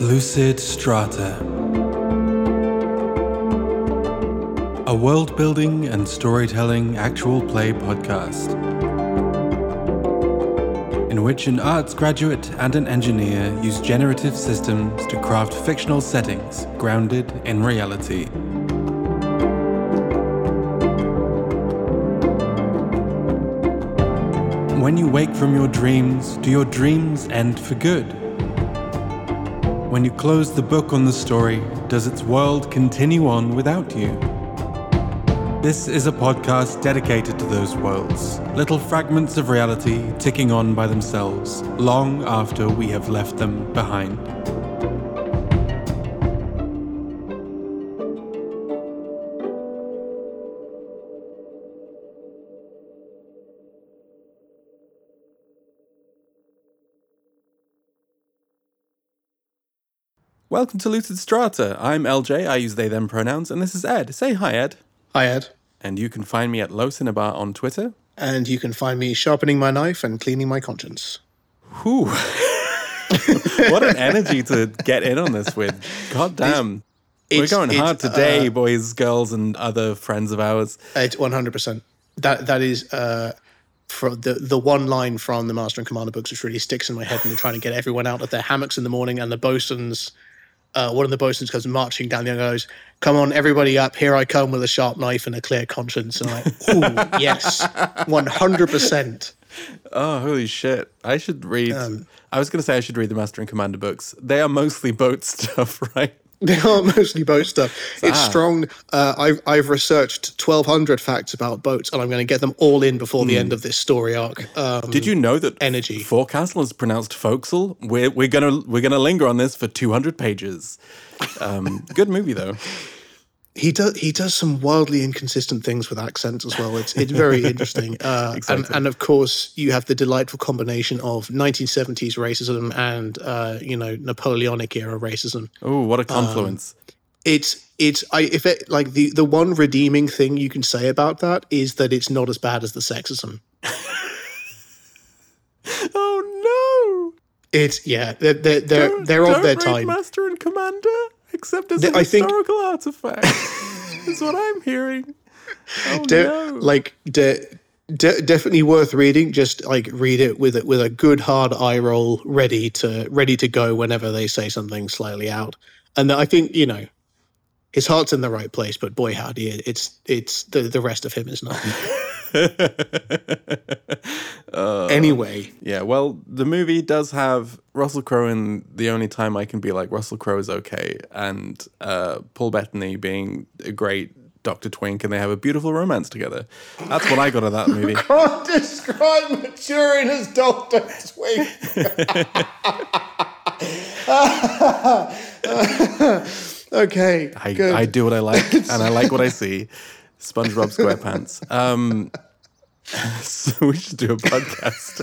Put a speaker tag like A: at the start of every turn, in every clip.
A: Lucid Strata. A world building and storytelling actual play podcast. In which an arts graduate and an engineer use generative systems to craft fictional settings grounded in reality. When you wake from your dreams, do your dreams end for good? When you close the book on the story, does its world continue on without you? This is a podcast dedicated to those worlds, little fragments of reality ticking on by themselves, long after we have left them behind. Welcome to Lucid Strata. I'm LJ, I use they them pronouns, and this is Ed. Say hi, Ed.
B: Hi, Ed.
A: And you can find me at Low Cinnabar on Twitter.
B: And you can find me sharpening my knife and cleaning my conscience.
A: Whew. what an energy to get in on this with. God damn. We're
B: It's-
A: going hard today,
B: uh,
A: boys, girls, and other friends of ours.
B: It's 100%. That That is uh, for the, the one line from the Master and Commander books which really sticks in my head when you're trying to get everyone out of their hammocks in the morning and the bosuns, uh, one of the bosuns comes marching down the and goes, come on, everybody up, here I come with a sharp knife and a clear conscience. And I'm like, ooh, yes, 100%.
A: Oh, holy shit. I should read.
B: Um,
A: I was going to say I should read the Master and Commander books. They are mostly boat stuff, right?
B: They are mostly boat stuff. It's
A: Ah.
B: strong. Uh, I've I've researched twelve hundred facts about boats, and I'm going to get them all in before the end of this story arc. Um,
A: Hmm. Did you know that
B: energy.
A: Forecastle is pronounced Forecastle? We're we're gonna we're gonna linger on this for two hundred pages. Um, good movie though.
B: He does he does some wildly inconsistent things with accents as well. It's it's very interesting. Uh, and, and of course, you have the delightful combination of 1970s racism and uh, you know Napoleonic era racism.
A: Oh, what a confluence!
B: It's it's I if it like the the one redeeming thing you can say about that is that it's not as bad as the sexism.
A: oh no!
B: It's yeah, they're they're they're, they're of their time.
A: Master and Commander, except as an
B: I think-
A: historical artifact. is what I'm hearing. Oh
B: De-
A: no!
B: Like de- de- definitely worth reading. Just like read it with it with a good hard eye roll, ready to ready to go whenever they say something slightly out. And I think you know his heart's in the right place, but boy howdy, it's it's the the rest of him is not. anyway,
A: Yeah, well, the movie does have Russell Crowe in the only time I can be like Russell Crowe is okay, and uh, Paul Bettany being a great Doctor Twink, and they have a beautiful romance together. That's what I got of that movie.
B: can't describe Maturin as Doctor Twink. okay,
A: I,
B: good.
A: I do what I like, and I like what I see. SpongeBob SquarePants. Um, so we should do a podcast.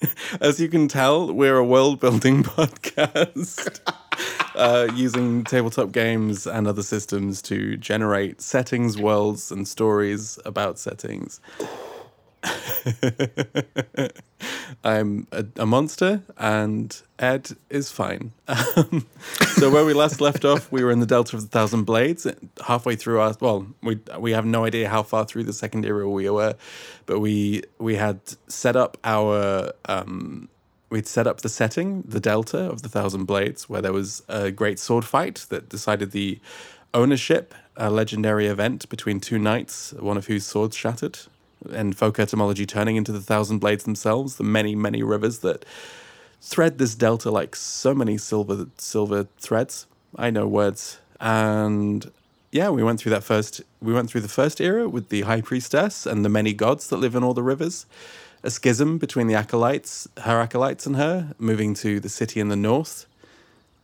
A: As you can tell, we're a world building podcast uh, using tabletop games and other systems to generate settings, worlds, and stories about settings. I'm a, a monster, and Ed is fine. Um, so where we last left off, we were in the Delta of the Thousand Blades, halfway through our. Well, we we have no idea how far through the second era we were, but we we had set up our. Um, we'd set up the setting, the Delta of the Thousand Blades, where there was a great sword fight that decided the ownership, a legendary event between two knights, one of whose swords shattered, and folk etymology turning into the Thousand Blades themselves, the many, many rivers that thread this delta like so many silver silver threads. I know words. And yeah, we went through that first we went through the first era with the high priestess and the many gods that live in all the rivers. A schism between the acolytes, her acolytes and her, moving to the city in the north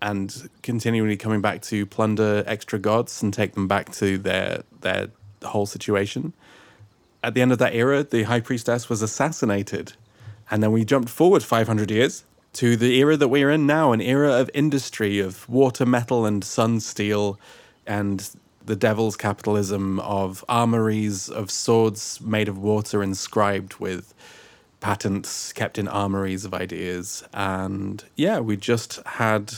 A: and continually coming back to plunder extra gods and take them back to their their whole situation. At the end of that era, the high priestess was assassinated. And then we jumped forward 500 years to the era that we're in now, an era of industry, of water, metal, and sun steel, and the devil's capitalism of armories of swords made of water inscribed with patents kept in armories of ideas. And yeah, we just had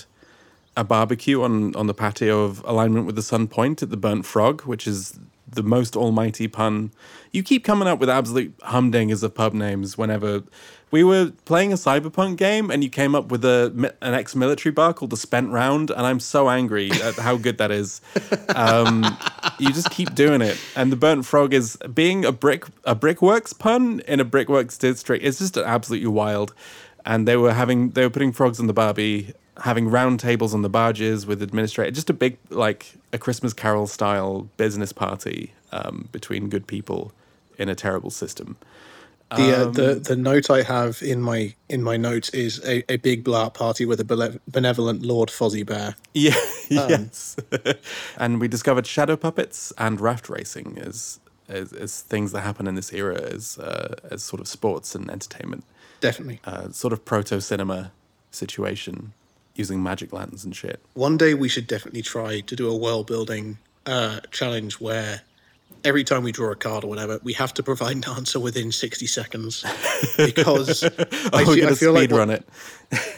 A: a barbecue on on the patio of Alignment with the Sun Point at the Burnt Frog, which is the most almighty pun. You keep coming up with absolute humdingers of pub names whenever we were playing a cyberpunk game and you came up with a an ex-military bar called the Spent Round, and I'm so angry at how good that is. Um, you just keep doing it, and the Burnt Frog is being a brick a brickworks pun in a brickworks district. It's just absolutely wild. And they were having they were putting frogs on the barbie, having round tables on the barges with administrators. Just a big like a Christmas Carol style business party um, between good people in a terrible system.
B: The, uh, the the note I have in my in my notes is a, a big out party with a benevolent Lord Fozzie Bear.
A: Yeah, yes. and we discovered shadow puppets and raft racing as, as as things that happen in this era as uh, as sort of sports and entertainment,
B: Definitely.
A: uh, sort of proto cinema situation using magic lanterns and shit.
B: One day we should definitely try to do a world building uh, challenge where every time we draw a card or whatever, we have to provide an answer within sixty seconds because I,
A: Oh, we're
B: feel- I feel
A: speed
B: like
A: run it.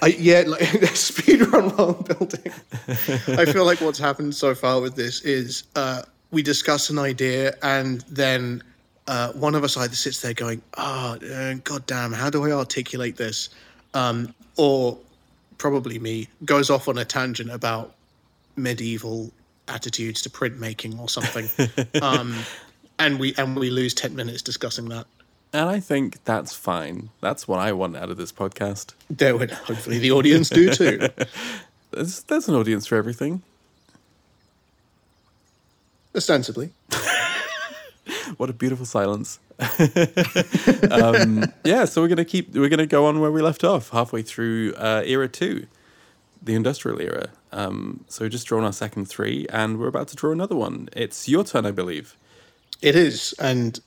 B: I, yeah, like speed run world building. I feel like what's happened so far with this is uh, we discuss an idea and then uh, one of us either sits there going, "Ah, oh, god damn, how do I articulate this?" Um, or probably me goes off on a tangent about medieval attitudes to printmaking or something, um, and we and we lose ten minutes discussing that.
A: And I think that's fine. That's what I want out of this podcast.
B: There would hopefully the audience do too.
A: There's, there's an audience for everything.
B: Ostensibly.
A: What a beautiful silence. um, yeah, so we're gonna keep we're gonna go on where we left off, halfway through uh, era two, the industrial era. Um, so we've just drawn our second three, and we're about to draw another one. It's your turn, I believe.
B: It is, and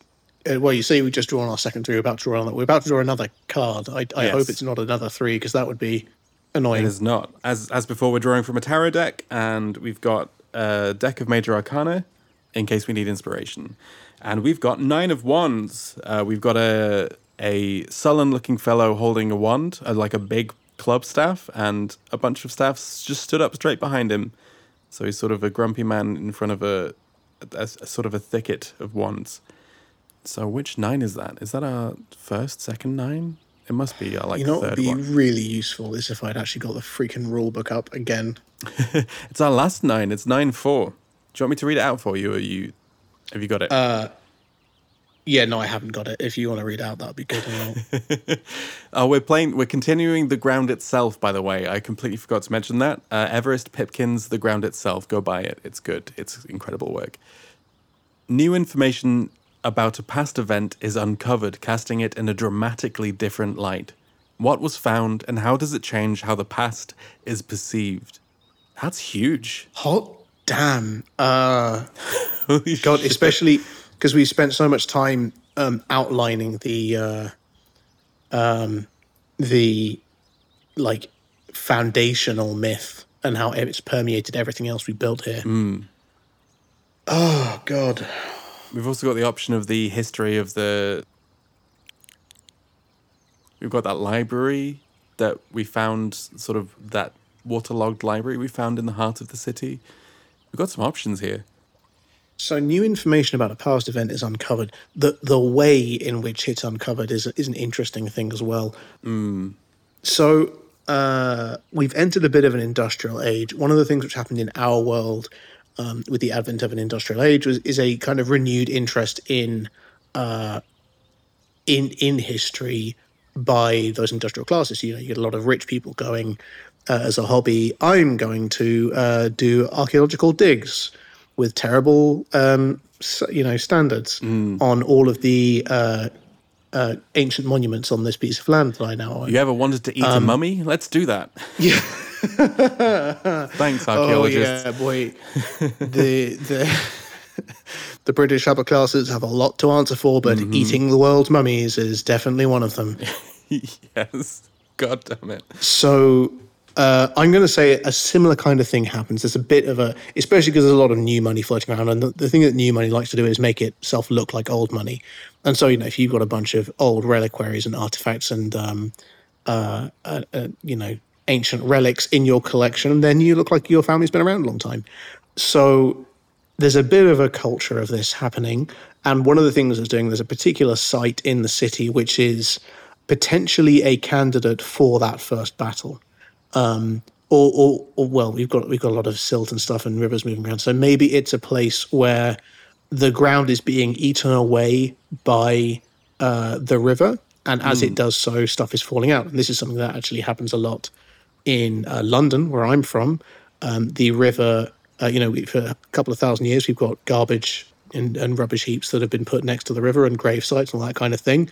B: uh, well, you see, we just drawn our second three. We're about to draw another. We're about to draw another card. I, I
A: Yes.
B: hope it's not another three because that would be annoying.
A: It is not. As as before, we're drawing from a tarot deck, and we've got a deck of major arcana in case we need inspiration. And we've got nine of wands. Uh, we've got a a sullen looking fellow holding a wand, uh, like a big club staff, and a bunch of staffs just stood up straight behind him. So he's sort of a grumpy man in front of a, a, a sort of a thicket of wands. So which nine is that? Is that our first, second nine? It must be our like
B: You know, what would be
A: one.
B: really useful is if I'd actually got the freaking rule book up again.
A: It's our last nine. It's nine four. Do you want me to read it out for you, or you have you got it?
B: Uh, Yeah, no, I haven't got it. If you want to read out, that'd be good.
A: oh, we're playing. We're continuing the ground itself. By the way, I completely forgot to mention that. Uh, Everest Pipkin's, the ground itself. Go buy it. It's good. It's incredible work. New information about a past event is uncovered, casting it in a dramatically different light. What was found, and how does it change how the past is perceived? That's huge.
B: Hot damn. Uh, God, especially because we spent so much time um, outlining the uh, um, the like foundational myth and how it's permeated everything else we built here. Oh God.
A: We've also got the option of the history of the. We've got that library that we found, sort of that waterlogged library we found in the heart of the city. We've got some options here.
B: So new information about a past event is uncovered. The the way in which it's uncovered is is an interesting thing as well. So uh, we've entered a bit of an industrial age. One of the things which happened in our world um, with the advent of an industrial age was is a kind of renewed interest in uh, in in history by those industrial classes. You know, you get a lot of rich people going uh, as a hobby. I'm going to uh, do archaeological digs with terrible, um, you know, standards on all of the uh, uh, ancient monuments on this piece of land that I now own.
A: You ever wanted to eat a mummy? Let's do that.
B: Yeah.
A: Thanks,
B: Oh yeah, boy. the the the British upper classes have a lot to answer for, but eating the world's mummies is definitely one of them.
A: yes. God damn it.
B: So uh, I'm going to say a similar kind of thing happens. There's a bit of a, especially because there's a lot of new money floating around, and the, the thing that new money likes to do is make itself look like old money. And so, you know, if you've got a bunch of old reliquaries and artifacts and, um, uh, uh, uh, you know, ancient relics in your collection, then you look like your family's been around a long time. So there's a bit of a culture of this happening. And one of the things it's doing, there's a particular site in the city which is potentially a candidate for that first battle. Um, or, or, or, well, we've got we've got a lot of silt and stuff and rivers moving around. So maybe it's a place where the ground is being eaten away by uh, the river, and as mm. it does so, stuff is falling out. And this is something that actually happens a lot in uh, London, where I'm from. Um, the river, uh, you know, for a couple of thousand years, we've got garbage and, and, rubbish heaps that have been put next to the river and grave sites and all that kind of thing.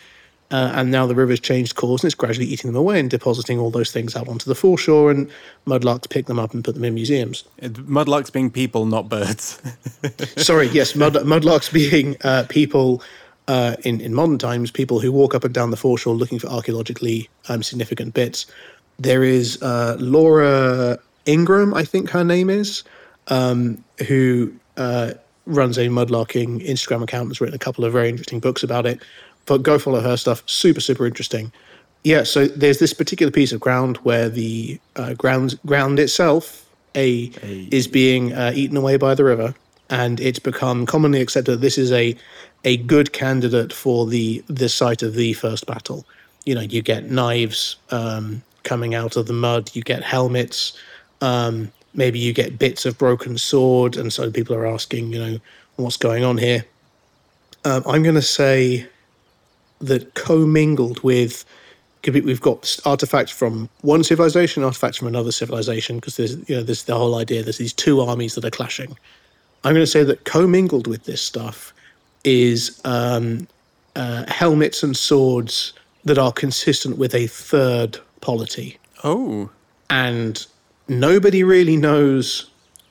B: Uh, and now the river's changed course and it's gradually eating them away and depositing all those things out onto the foreshore, and mudlarks pick them up and put them in museums.
A: Mudlarks being people, not birds.
B: Sorry, yes, mud, mudlarks being uh, people uh, in, in modern times, people who walk up and down the foreshore looking for archaeologically um, significant bits. There is uh, Laura Ingram, I think her name is, um, who uh, runs a mudlarking Instagram account. And has written a couple of very interesting books about it. But go follow her stuff. Super, super interesting. Yeah. So there's this particular piece of ground where the uh, ground ground itself a, a is being uh, eaten away by the river, and it's become commonly accepted that this is a a good candidate for the the site of the first battle. You know, you get knives, um, coming out of the mud. You get helmets. Um, maybe you get bits of broken sword, and so people are asking, you know, what's going on here. Um, I'm going to say that commingled with we've got artifacts from one civilization, artifacts from another civilization, because there's you know there's the whole idea there's these two armies that are clashing. I'm going to say that commingled with this stuff is um, uh, helmets and swords that are consistent with a third polity.
A: Oh.
B: And nobody really knows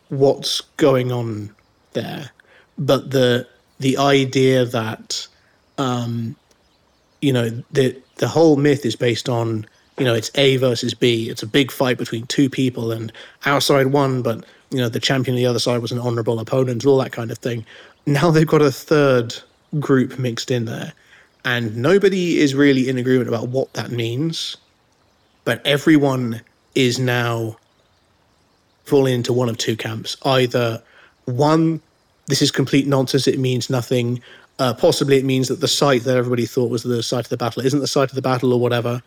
B: what's going on there. But the the idea that um, you know, the the whole myth is based on, you know, it's A versus B. It's a big fight between two people and our side won, but you know, the champion on the other side was an honorable opponent, all that kind of thing. Now they've got a third group mixed in there. And nobody is really in agreement about what that means but everyone is now falling into one of two camps. Either one, this is complete nonsense, it means nothing. Uh, possibly it means that the site that everybody thought was the site of the battle isn't the site of the battle or whatever.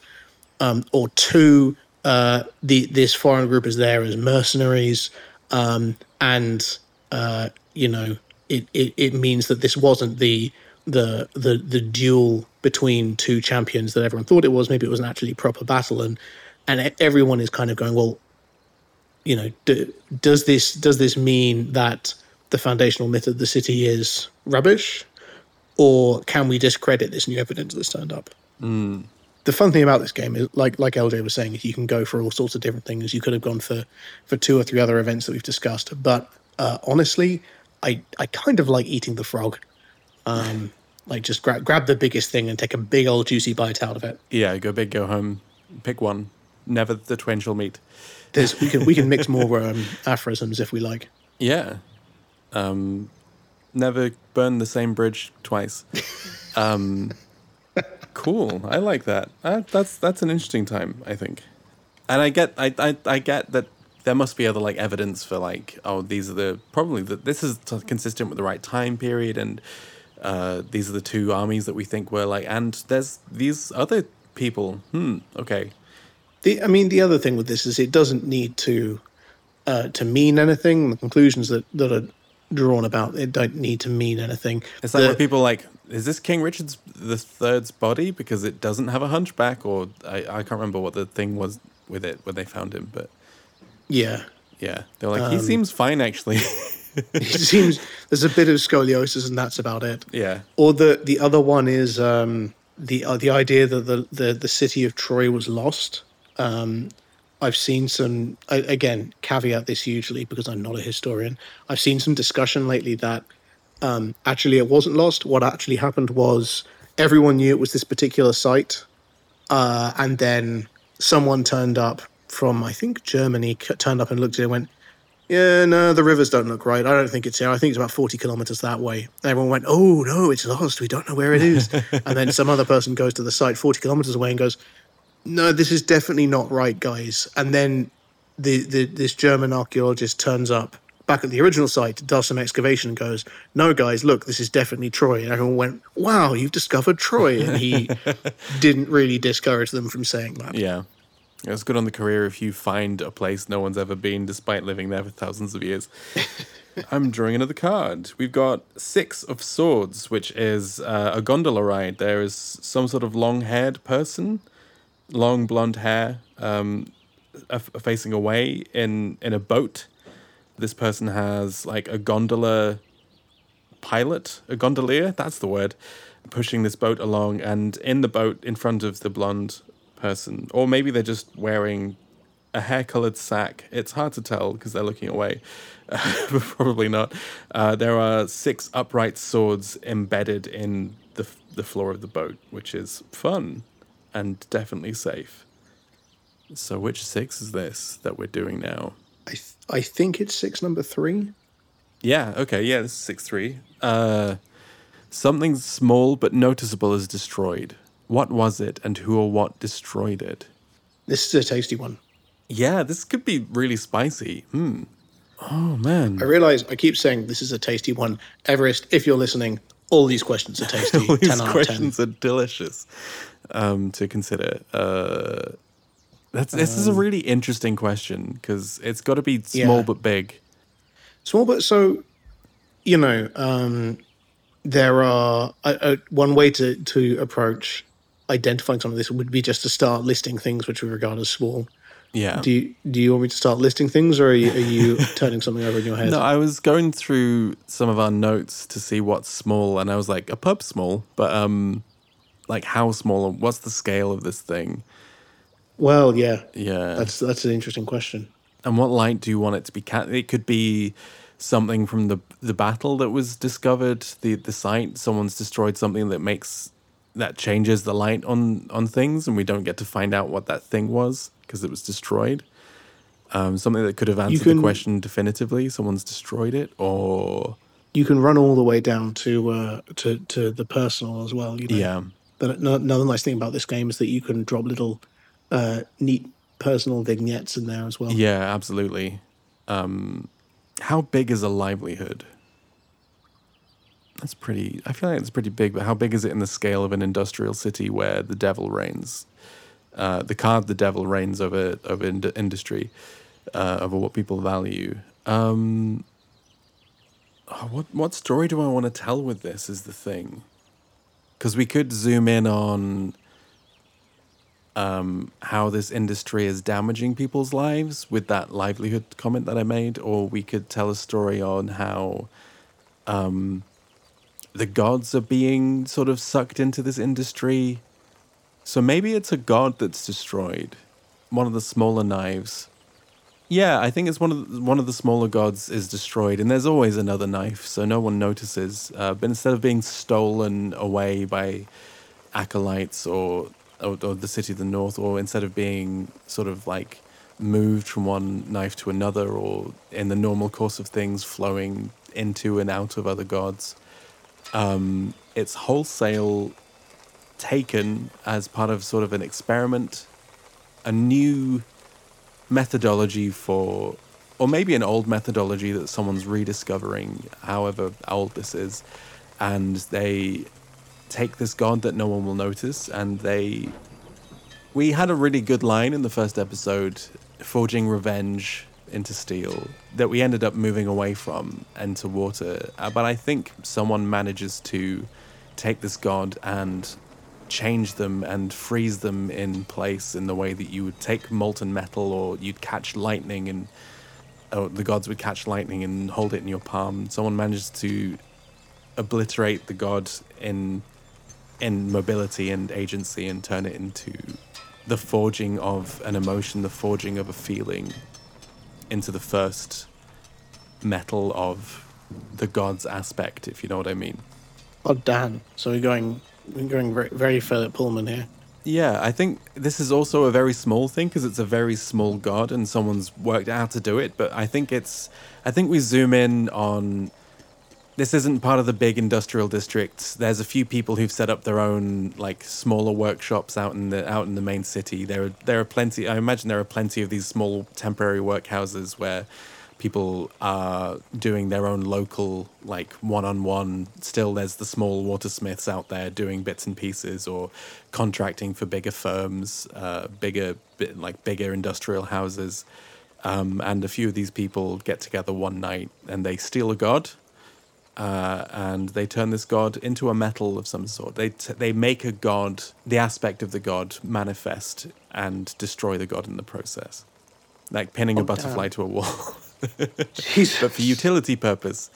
B: Um, or two, uh, the this foreign group is there as mercenaries, um, and uh, you know it, it it means that this wasn't the the the the duel between two champions that everyone thought it was. Maybe it was an actually proper battle, and and everyone is kind of going, well, you know, do, does this does this mean that the foundational myth of the city is rubbish, or can we discredit this new evidence that's turned up?
A: Mm.
B: The fun thing about this game is, like like LJ was saying, is you can go for all sorts of different things. You could have gone for for two or three other events that we've discussed, but uh, honestly, I I kind of like eating the frog. Um, like just grab grab the biggest thing and take a big old juicy bite out of it.
A: Yeah, go big, go home, pick one. Never the twain shall meet.
B: There's, we can we can mix more um, aphorisms if we like.
A: Yeah, um, never burn the same bridge twice. Um, cool, I like that. Uh, that's that's an interesting time, I think. And I get I, I I get that there must be other like evidence for like oh these are the probably that this is consistent with the right time period and uh, these are the two armies that we think were like, and there's these other people. Hmm. Okay.
B: The, I mean, the other thing with this is it doesn't need to uh, to mean anything. The conclusions that, that are drawn about it don't need to mean anything.
A: It's like the, when people like, is this King Richard's the third's body because it doesn't have a hunchback, or I, I can't remember what the thing was with it when they found him, but
B: yeah,
A: yeah, they're like, um, he seems fine actually.
B: it seems there's a bit of scoliosis, and that's about it.
A: Yeah.
B: Or the the other one is um, the uh, the idea that the, the the city of Troy was lost. Um, I've seen some again caveat this hugely because I'm not a historian. I've seen some discussion lately that um, actually it wasn't lost. What actually happened was everyone knew it was this particular site, uh, and then someone turned up from I think Germany turned up and looked at it and went, yeah, no, the rivers don't look right. I don't think it's here. I think it's about 40 kilometers that way. And everyone went, oh, no, it's lost. We don't know where it is. and then some other person goes to the site 40 kilometers away and goes, no, this is definitely not right, guys. And then the, the this German archaeologist turns up back at the original site, does some excavation, and goes, "No, guys, look, this is definitely Troy." And everyone went, "Wow, you've discovered Troy!" And he didn't really discourage them from saying that.
A: Yeah. It's good on the career if you find a place no one's ever been despite living there for thousands of years. I'm drawing another card. We've got Six of Swords, which is uh, a gondola ride. There is some sort of long haired person, long blonde hair, um, facing away in, in a boat. This person has like a gondola pilot, a gondolier, that's the word, pushing this boat along. And in the boat, in front of the blonde person, or maybe they're just wearing a hair colored sack. It's hard to tell because they're looking away. but probably not. Uh, there are six upright swords embedded in the, the floor of the boat, which is fun and definitely safe. So, which six is this that we're doing now?
B: I th- I think it's six number three.
A: Yeah, okay, yeah, this is 6 3. Uh, something small but noticeable is destroyed. What was it and who or what destroyed it?
B: This is a tasty one.
A: Yeah, this could be really spicy. Hmm. Oh, man.
B: I realize I keep saying this is a tasty one. Everest, if you're listening, all these questions are tasty.
A: All these
B: 10 out of 10.
A: questions are delicious um, to consider. Uh, that's this is a really interesting question because it's got to be small
B: Yeah.
A: but big.
B: Small, but so, you know, um, there are uh, uh, one way to, to approach identifying some of this would be just to start listing things which we regard as small.
A: Yeah.
B: Do you, do you want me to start listing things or are you, are you turning something over in your head?
A: No, I was going through some of our notes to see what's small, and I was like, a pub small, but um, like how small? and What's the scale of this thing?
B: Well, yeah,
A: Yeah,
B: that's that's an interesting question.
A: and what light do you want it to be? Ca- It could be something from the the battle that was discovered, the the site. Someone's destroyed something that makes that changes the light on on things, and we don't get to find out what that thing was because it was destroyed. Um, something that could have answered the question definitively. Someone's destroyed it, or
B: You can run all the way down to uh, to to the personal as well. You know?
A: yeah,
B: But another nice thing about this game is that you can drop little uh, neat personal vignettes in there as well.
A: Yeah, absolutely. Um, how big is a livelihood? That's pretty. I feel like it's pretty big, but how big is it in the scale of an industrial city where the devil reigns? Uh, the card, the devil reigns over over ind- industry, uh, over what people value. Um, oh, what what story do I want to tell with this? Is the thing, because we could zoom in on um, how this industry is damaging people's lives with that livelihood comment that I made, or we could tell a story on how um, the gods are being sort of sucked into this industry. So maybe it's a god that's destroyed, one of the smaller knives. Yeah, I think it's one of the, one of the smaller gods is destroyed, and there's always another knife, so no one notices. Uh, but instead of being stolen away by acolytes or, or or the city of the north, or instead of being sort of like moved from one knife to another, or in the normal course of things flowing into and out of other gods, um, it's wholesale taken as part of sort of an experiment, a new methodology for, or maybe an old methodology that someone's rediscovering, however old this is, and they take this god that no one will notice and they we had a really good line in the first episode forging revenge into steel that we ended up moving away from into water. Uh, but i think someone manages to take this god and change them and freeze them in place in the way that you would take molten metal or you'd catch lightning and oh, the gods would catch lightning and hold it in your palm. Someone manages to obliterate the god in in mobility and agency and turn it into the forging of an emotion, the forging of a feeling into the first metal of the god's aspect, if you know what I mean.
B: Oh, damn. So we're going we're going very, very Philip Pullman here.
A: Yeah, I think this is also a very small thing because it's a very small god and someone's worked out how to do it. But I think it's, I think we zoom in on this isn't part of the big industrial districts. There's a few people who've set up their own like smaller workshops out in the out in the main city. There are there are plenty. I imagine there are plenty of these small temporary workhouses where people are doing their own local like one-on-one still there's the small watersmiths out there doing bits and pieces or contracting for bigger firms uh, bigger like bigger industrial houses um, and a few of these people get together one night and they steal a god uh, and they turn this god into a metal of some sort. They t- they make a god, the aspect of the god, manifest and destroy the god in the process, like pinning a
B: Oh,
A: butterfly
B: damn.
A: to a wall,
B: Jesus.
A: but for utility purpose.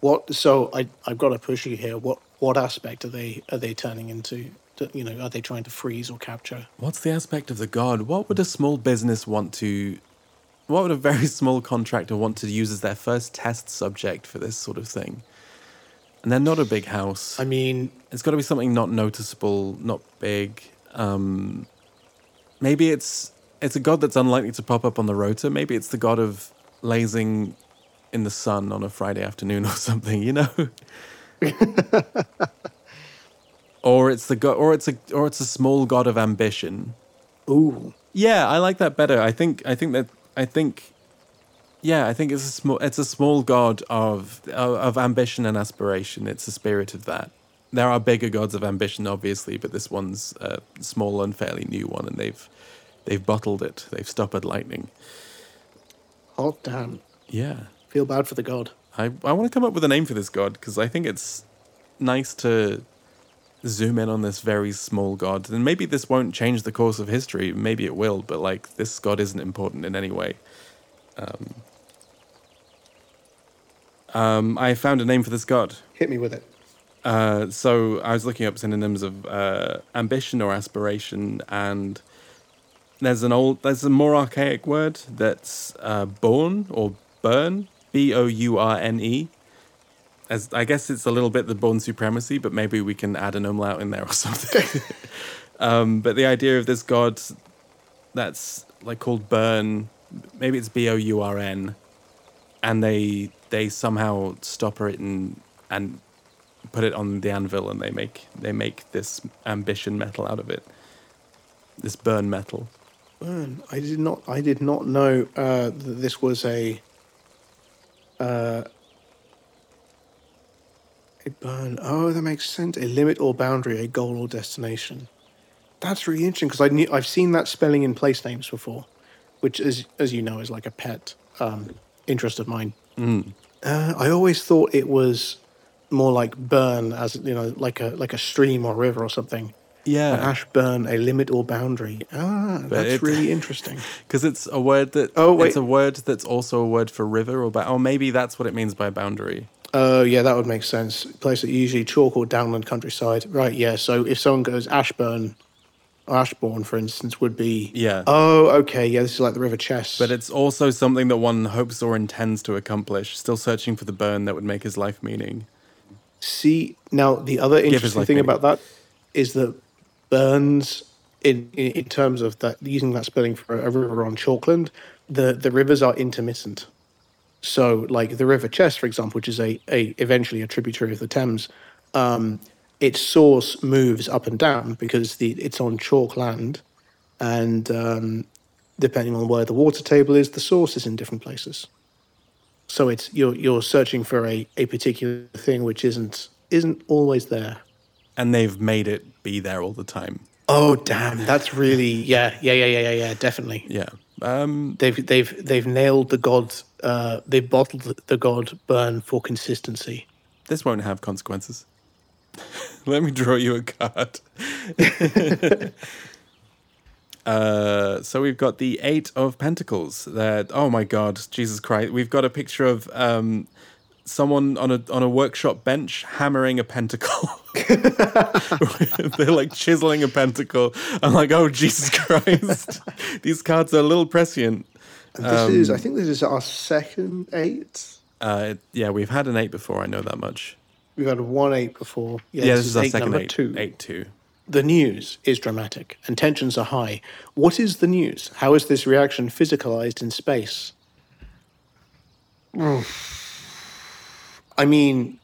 B: What? So I I've got to push you here. What what aspect are they are they turning into? To- You know, are they trying to freeze or capture?
A: What's the aspect of the god? What would a small business want to? What would a very small contractor want to use as their first test subject for this sort of thing? And they're not a big house.
B: I mean,
A: It's got to be something not noticeable, not big. Um, maybe it's it's a god that's unlikely to pop up on the rota. Maybe it's the god of lazing in the sun on a Friday afternoon or something. You know. or it's the god, or it's a, or it's a small god of ambition.
B: ooh,
A: Yeah, I like that better. I think I think that I think yeah, I think it's a small it's a small god of of, ambition and aspiration. It's a spirit of that. There are bigger gods of ambition, obviously, but this one's a small and fairly new one, and they've they've bottled it. They've stopped at lightning.
B: hot damn.
A: Yeah,
B: Feel bad for the god.
A: I I want to come up with a name for this god because I think it's nice to zoom in on this very small god, and maybe this won't change the course of history. Maybe it will, but like this god isn't important in any way. Um, um, I found a name for this god.
B: Hit me with it.
A: Uh, so I was looking up synonyms of uh, ambition or aspiration, and there's an old, there's a more archaic word that's uh, born or burn, B O U R N E. As I guess it's a little bit the Bourne supremacy, but maybe we can add an umlaut in there or something. um, but the idea of this god that's like called burn, maybe it's B O U R N, and they they somehow stopper it and and put it on the anvil and they make they make this ambition metal out of it. This burn metal.
B: Burn. I did not. I did not know uh, that this was a. Uh, a burn. Oh, that makes sense. A limit or boundary, a goal or destination. That's really interesting because I knew I've seen that spelling in place names before, which, as as you know, is like a pet um, interest of mine. Uh, I always thought it was more like burn, as you know, like a like a stream or river or something. An
A: Yeah,
B: ash burn, a limit or boundary. Ah, that's
A: it-
B: really interesting.
A: because it's a word that
B: Oh, wait.
A: it's a word that's also a word for river or ba- or maybe that's what it means by boundary.
B: Oh, yeah, that would make sense. Place that usually chalk or downland countryside. Right, yeah. So if someone goes Ashburn, or Ashbourne, for instance, would be.
A: Yeah.
B: Oh, okay. Yeah, this is like the River Chess.
A: But it's also something that one hopes or intends to accomplish. Still searching for the burn that would make his life meaning.
B: See, now the other interesting thing
A: meaning.
B: about that is that Burns, in, in, in terms of that, using that spelling for a river on Chalkland, the, the rivers are intermittent. So, like the River Chess, for example, which is a, a eventually a tributary of the Thames, um, its source moves up and down because the it's on chalk land, and um, depending on where the water table is, the source is in different places. So it's you're you're searching for a, a particular thing which isn't isn't always there.
A: And they've made it be there all the time.
B: Oh damn, that's really yeah yeah yeah yeah yeah yeah definitely.
A: Yeah. Um,
B: They've they've they've nailed the god. Uh, they've bottled the- the god burn for consistency.
A: this won't have consequences. Let me draw you a card. uh, so we've got the Eight of Pentacles. That oh my God, Jesus Christ! We've got a picture of um, someone on a on a workshop bench hammering a pentacle. They're like chiseling a pentacle. I'm like, oh Jesus Christ! These cards are a little prescient.
B: And this is I think this is our second eight.
A: Uh, yeah, we've had an eight before. I know that much.
B: We've had one eight before.
A: Yeah, this, is our
B: eight
A: second eight.
B: two.
A: Eight two.
B: The news is dramatic and tensions are high. What is the news? How is this reaction physicalized in space? I mean,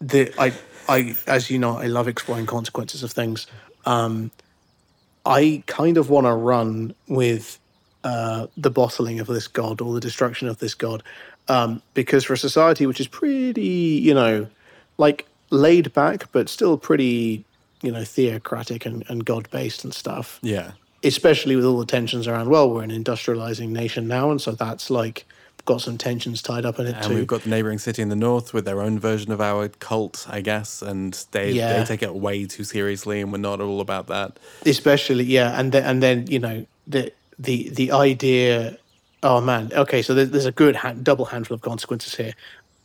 B: the I I as you know, I love exploring consequences of things. Um, I kind of want to run with uh, the bottling of this god or the destruction of this god, um, because for a society which is pretty, you know, like laid back but still pretty, you know, theocratic and, and god based and stuff.
A: Yeah.
B: Especially with all the tensions around. Well, we're an industrializing nation now, and so that's like got some tensions tied up in it
A: And
B: too.
A: we've got the neighboring city in the north with their own version of our cult, I guess, and they
B: Yeah.
A: they take it way too seriously, and we're not all about that.
B: especially yeah and then and then you know the the the idea oh man. Okay so there's, there's a good double handful of consequences here.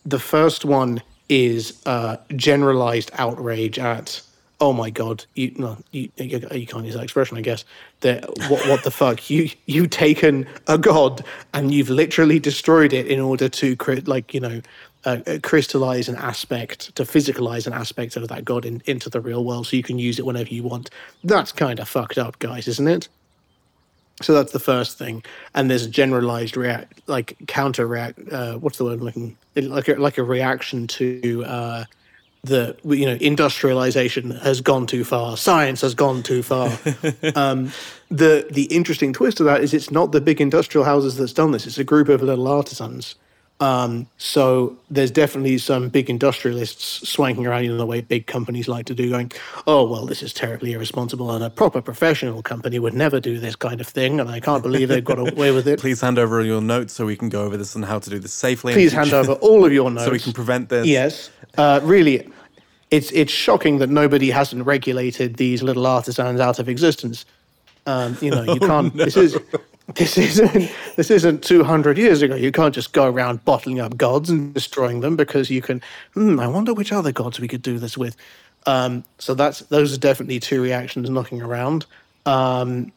B: The first one is uh generalized outrage at oh my god you no you you, you can't use that expression i guess that what what the fuck? You you've taken a god and you've literally destroyed it in order to like you know uh, uh, crystallize an aspect to physicalize an aspect of that god in, into the real world so you can use it whenever you want. That's kind of fucked up guys isn't it so that's the first thing. And there's a generalized react like counter react uh, what's the word i'm looking like a, like a reaction to uh the you know industrialization has gone too far. Science has gone too far. Um the the interesting twist of that is it's not the big industrial houses that's done this. It's a group of little artisans um, so there's definitely some big industrialists swanking around in the way big companies like to do, going, "Oh well, this is terribly irresponsible, and a proper professional company would never do this kind of thing." And I can't believe they've got away with it.
A: Please hand over your notes so we can go over this and how to do this safely.
B: Please hand over all of your notes
A: so we can prevent this.
B: Yes, uh, really, it's it's shocking that nobody hasn't regulated these little artisans out of existence. Um, you know, you can't. This is this isn't this isn't two hundred years ago. You can't just go around bottling up gods and destroying them because you can. Hmm, I wonder which other gods we could do this with. Um, so that's those are definitely two reactions knocking around. Um,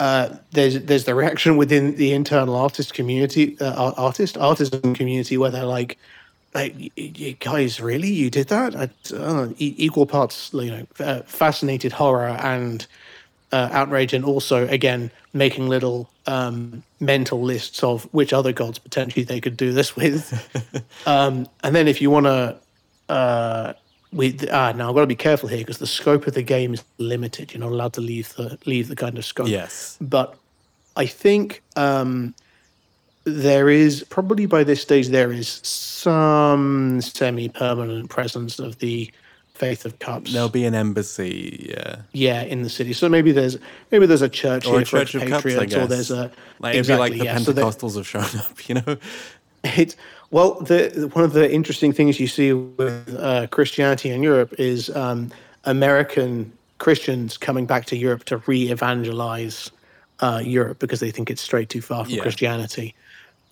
B: uh, there's there's the reaction within the internal artist community, uh, artist artisan community, where they're like, like "Y- y- guys, really, you did that? I, uh, equal parts, you know, uh, fascinated horror and uh, outrage, and also again making little um, mental lists of which other gods potentially they could do this with. um, and then if you want to. Uh, we ah now I've got to be careful here because the scope of the game is limited. You're not allowed to leave the leave the kind of scope
A: Yes.
B: but I think um, there is probably by this stage there is some semi-permanent presence of the Faith of Cups.
A: There'll be an embassy. Yeah.
B: yeah, in the city. So maybe there's maybe there's a church
A: Or
B: here
A: a
B: for
A: Church of Cups, I
B: expatriates, or there's a
A: Like
B: exactly,
A: like the
B: yeah. So there-
A: have shown up, you know?
B: it well the one of the interesting things you see with uh, christianity in europe is um, american christians coming back to europe to re-evangelize uh, europe because they think it's straight too far from
A: Yeah.
B: christianity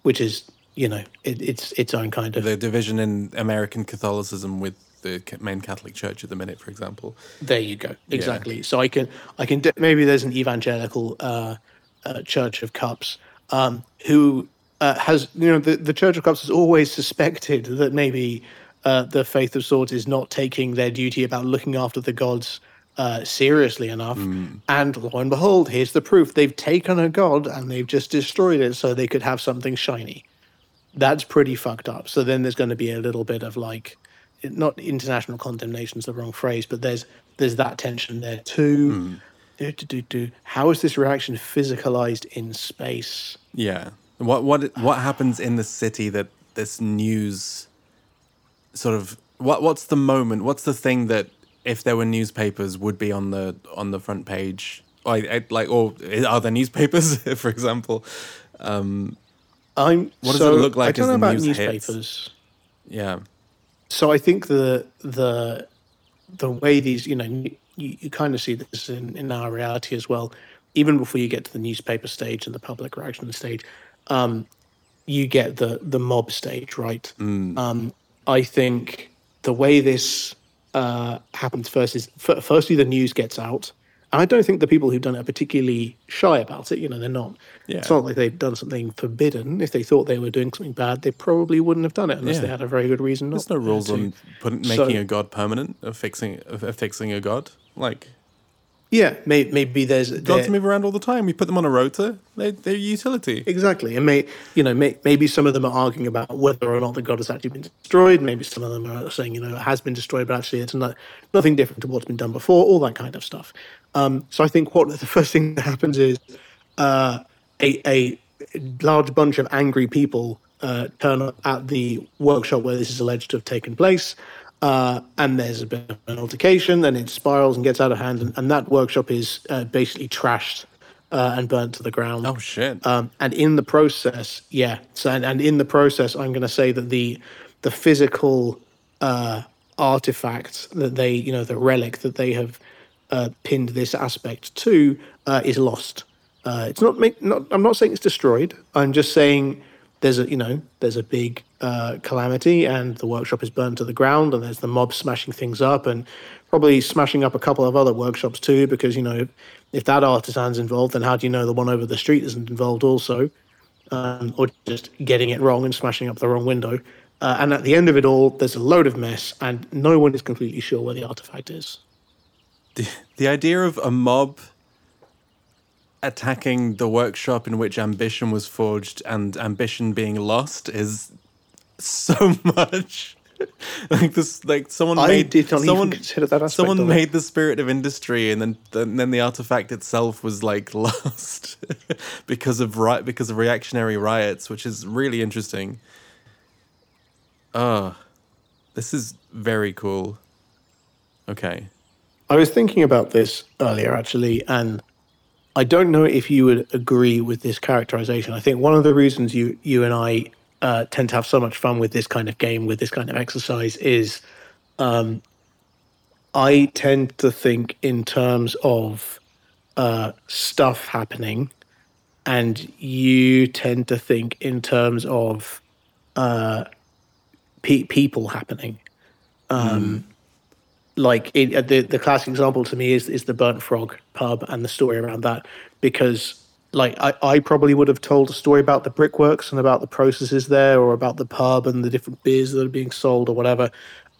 B: which is you know it, it's its own kind of
A: The division in American Catholicism with the main Catholic Church at the minute, for example.
B: there you go. Exactly. So i can i can de- maybe there's an evangelical uh, uh, church of cups um, who uh, has you know the, the church of cups has always suspected that maybe uh, the faith of swords is not taking their duty about looking after the gods uh, seriously enough. And lo and behold here's the proof. They've taken a god and they've just destroyed it so they could have something shiny. That's pretty fucked up. So then there's going to be a little bit of like, not international condemnation is the wrong phrase, but there's there's that tension there too. Hmm. Do, do, do, do. How is this reaction physicalized in space?
A: Yeah. What what what happens in the city that this news sort of what what's the moment? What's the thing that if there were newspapers would be on the on the front page? Like I- like or are there newspapers, for example?
B: Um, I'm.
A: What does
B: so,
A: it look like
B: I don't
A: as
B: know
A: the
B: about
A: news hits?
B: newspapers.
A: Yeah.
B: So I think the the the way these you know you, you kind of see this in, in our reality as well. Even before you get to the newspaper stage and the public reaction stage, um, you get the the mob stage, right? Um, I think the way this uh, happens first is f- firstly the news gets out. And I don't think the people who've done it are particularly shy about it. You know, they're not.
A: Yeah.
B: It's not like they've done something forbidden. If they thought they were doing something bad, they probably wouldn't have done it unless
A: Yeah.
B: they had a very good reason not
A: There's no rules
B: to.
A: on putting,
B: So-
A: making a god permanent, of fixing of of fixing a god. Like
B: Yeah, may, maybe there's
A: Gods move around all the time. We put them on a rota. They, they're utility.
B: Exactly, and may you know may, maybe some of them are arguing about whether or not the god has actually been destroyed. Maybe some of them are saying you know it has been destroyed, but actually it's not, nothing different to what's been done before. All that kind of stuff. Um, so I think what the first thing that happens is uh, a a large bunch of angry people uh, turn up at the workshop where this is alleged to have taken place. Uh, and there's a bit of an altercation, and it spirals and gets out of hand, and, and that workshop is uh, basically trashed uh, and burnt to the ground.
A: Oh shit.
B: Um, and in the process, yeah. So and, and in the process, I'm going to say that the the physical uh, artifact that they, you know, the relic that they have uh, pinned this aspect to uh, is lost. Uh, it's not, make, not. I'm not saying it's destroyed. I'm just saying there's a, you know, there's a big uh, calamity, and the workshop is burned to the ground, and there's the mob smashing things up, and probably smashing up a couple of other workshops too, because you know, if that artisan's involved, then how do you know the one over the street isn't involved also? um, or just getting it wrong and smashing up the wrong window. Uh, and at the end of it all, there's a load of mess, and no one is completely sure where the artifact is.
A: The, the idea of a mob attacking the workshop in which ambition was forged and ambition being lost is so much. Like this like someone
B: I
A: made
B: did not even
A: someone
B: consider that aspect
A: someone made the spirit of industry and then then, then the artifact itself was like lost because of right because of reactionary riots which is really interesting. Oh this is very cool. Okay
B: I was thinking about this earlier, actually, and I don't know if you would agree with this characterization. I think one of the reasons you you and I uh, tend to have so much fun with this kind of game, with this kind of exercise, is um, I tend to think in terms of uh, stuff happening, and you tend to think in terms of uh, pe- people happening like it, uh, the the classic example to me is is the burnt frog pub and the story around that because like I, I probably would have told a story about the brickworks and about the processes there or about the pub and the different beers that are being sold or whatever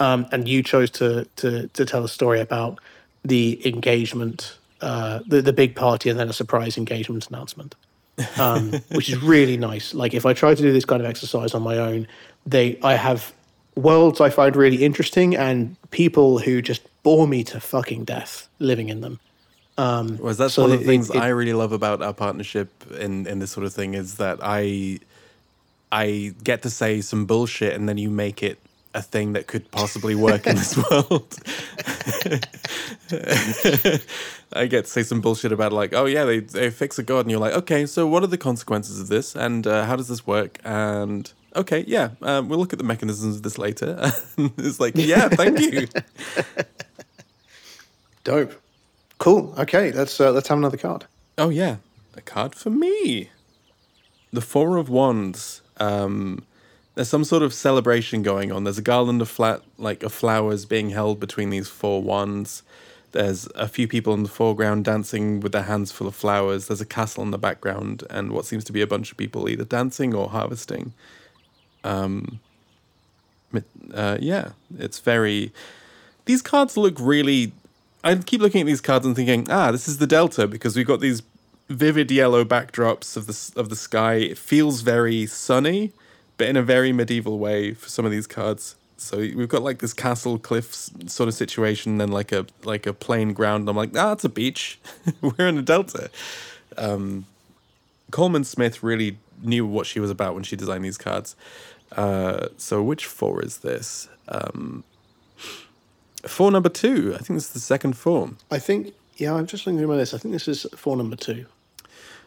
B: um, and you chose to to to tell a story about the engagement uh, the the big party and then a surprise engagement announcement um, which is really nice. Like if I try to do this kind of exercise on my own, they I have worlds I find really interesting and people who just bore me to fucking death living in them.
A: Was that's
B: So
A: one of the things
B: it-
A: I really love about our partnership in in this sort of thing is that I I get to say some bullshit and then you make it a thing that could possibly work in this world. I get to say some bullshit about like, oh yeah, they they fix a god, and you're like, okay, so what are the consequences of this, and uh, how does this work, and okay, yeah, um, we'll look at the mechanisms of this later. it's like, yeah, thank you.
B: Dope. Cool. Okay, let's uh, let's have another card.
A: Oh yeah, a card for me. The Four of Wands. Um, there's some sort of celebration going on. There's a garland of flat, like of flowers, being held between these four wands. There's a few people in the foreground dancing with their hands full of flowers. There's a castle in the background, and what seems to be a bunch of people either dancing or harvesting. Um, uh, yeah, it's very. These cards look really. I keep looking at these cards and thinking, ah, this is the Delta because we've got these vivid yellow backdrops of the of the sky. It feels very sunny, but in a very medieval way for some of these cards. So we've got like this castle cliffs sort of situation, then like a like a plain ground. I'm like, ah, it's a beach. We're in a delta. Um, Colman Smith really knew what she was about when she designed these cards. Uh, so which four is this? Um, four number two. I think this is the second form.
B: I think. Yeah, I'm just looking through my list. I think this is four number two.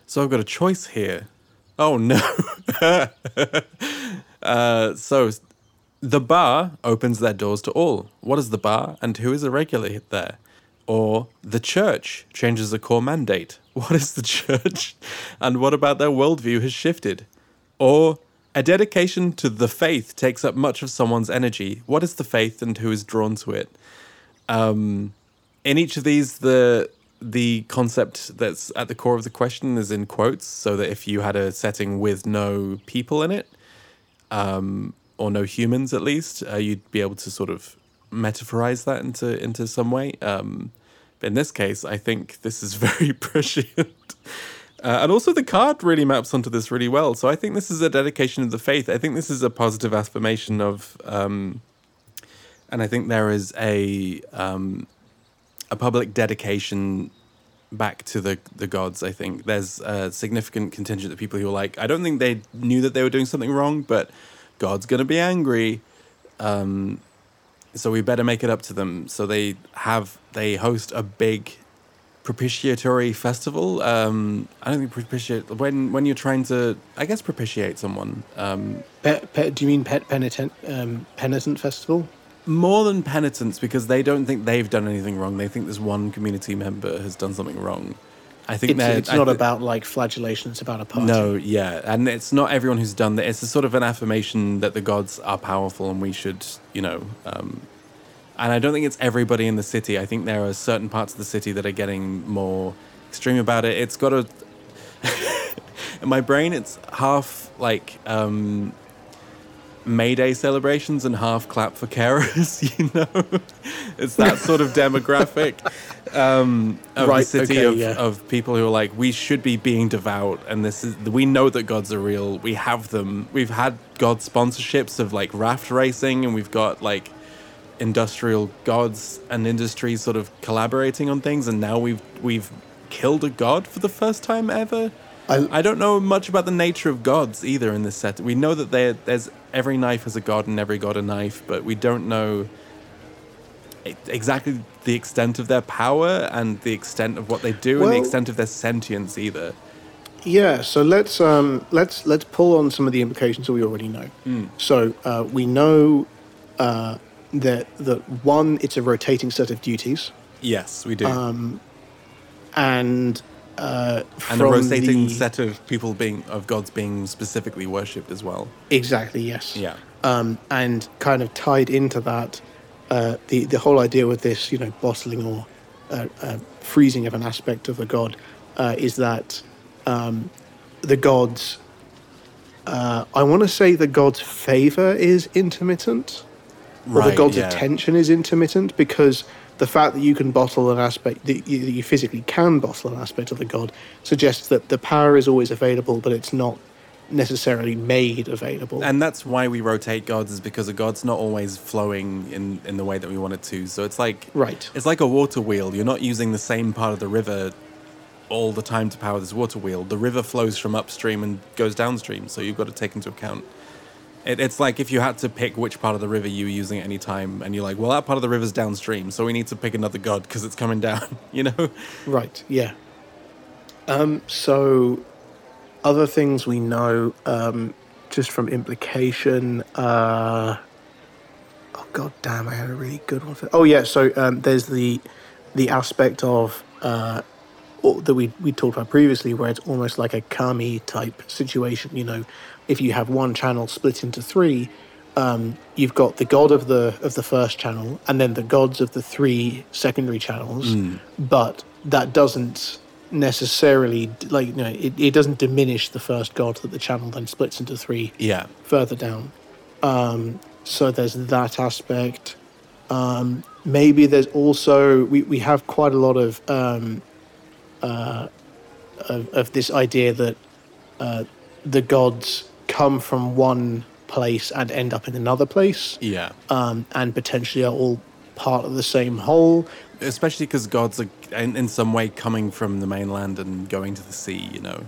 A: So I've got a choice here. Oh no. uh, so the bar opens their doors to all. What is the bar and who is a regular there? Or the church changes a core mandate. What is the church? And what about their worldview has shifted? Or a dedication to the faith takes up much of someone's energy. What is the faith and who is drawn to it? Um, in each of these, the the concept that's at the core of the question is in quotes, so that if you had a setting with no people in it, um, or no humans at least, uh, you'd be able to sort of metaphorize that into into some way. Um, in this case, I think this is very prescient. Uh, and also, the card really maps onto this really well. So I think this is a dedication of the faith. I think this is a positive affirmation of, um, and I think there is a um, a public dedication back to the the gods. I think there's a significant contingent of people who are like, I don't think they knew that they were doing something wrong, but God's gonna be angry. Um, so we better make it up to them. So they have they host a big propitiatory festival. Um, I don't think propitiate when when you're trying to I guess propitiate someone. Um,
B: Pe- pe- do you mean pet penitent um, penitent festival?
A: more than penitence because they don't think they've done anything wrong. They think this one community member has done something wrong. I think
B: It's, it's not
A: thi-
B: about like flagellation. It's about a party.
A: No, yeah, and it's not everyone who's done that. It's a sort of an affirmation that the gods are powerful and we should, you know. Um, and I don't think it's everybody in the city. I think there are certain parts of the city that are getting more extreme about it. It's got a. in my brain, it's half like um, May Day celebrations and half clap for carers. You know, it's that sort of demographic um, of
B: Right,
A: the city
B: okay,
A: of,
B: yeah.
A: of people who are like, we should be being devout, and this is we know that gods are real. We have them. We've had god sponsorships of like raft racing, and we've got like industrial gods and industries sort of collaborating on things, and now we've we've killed a god for the first time ever.
B: I-
A: I don't know much about the nature of gods either in this set. We know that there there's every knife has a god and every god a knife, but we don't know exactly the extent of their power and the extent of what they do and the extent of their sentience either.
B: Yeah, so let's um, let's let's pull on some of the implications that we already know. So uh, we know uh, that that one, it's a rotating set of duties,
A: Yes, we do.
B: and uh,
A: and a rotating
B: the-
A: set of people being of gods being specifically worshipped as well.
B: Exactly. Yes.
A: Yeah.
B: um, and kind of tied into that, uh, the the whole idea with this, you know, bottling or uh, uh, freezing of an aspect of a god, uh, is that um, the gods. Uh, I want to say the god's favor is intermittent, or the god's
A: yeah.
B: attention is intermittent, because the fact that you can bottle an aspect that you, that you physically can bottle an aspect of the god suggests that the power is always available, but it's not necessarily made available.
A: And that's why we rotate gods is because a god's not always flowing in, in the way that we want it to. So it's like
B: Right.
A: It's like a water wheel. You're not using the same part of the river all the time to power this water wheel. The river flows from upstream and goes downstream, so you've got to take into account. It, it's like if you had to pick which part of the river you were using at any time, and you're like, well, that part of the river's downstream, so we need to pick another god because it's coming down. You know?
B: Right. Yeah. Um. So, other things we know, um, just from implication. Uh, oh god damn! I had a really good one. For, oh yeah. So um, there's the the aspect of uh, that we we talked about previously, where it's almost like a kami type situation. You know, if you have one channel split into three. Um, you've got the god of the of the first channel, and then the gods of the three secondary channels. But that doesn't necessarily like you know it, it doesn't diminish the first god that the channel then splits into three
A: Yeah.
B: further down. Um, so there's that aspect. Um, maybe there's also we, we have quite a lot of um, uh, of, of this idea that uh, the gods come from one place and end up in another place,
A: Yeah.
B: um, and potentially are all part of the same whole.
A: Especially because gods are in, in some way coming from the mainland and going to the sea, you know?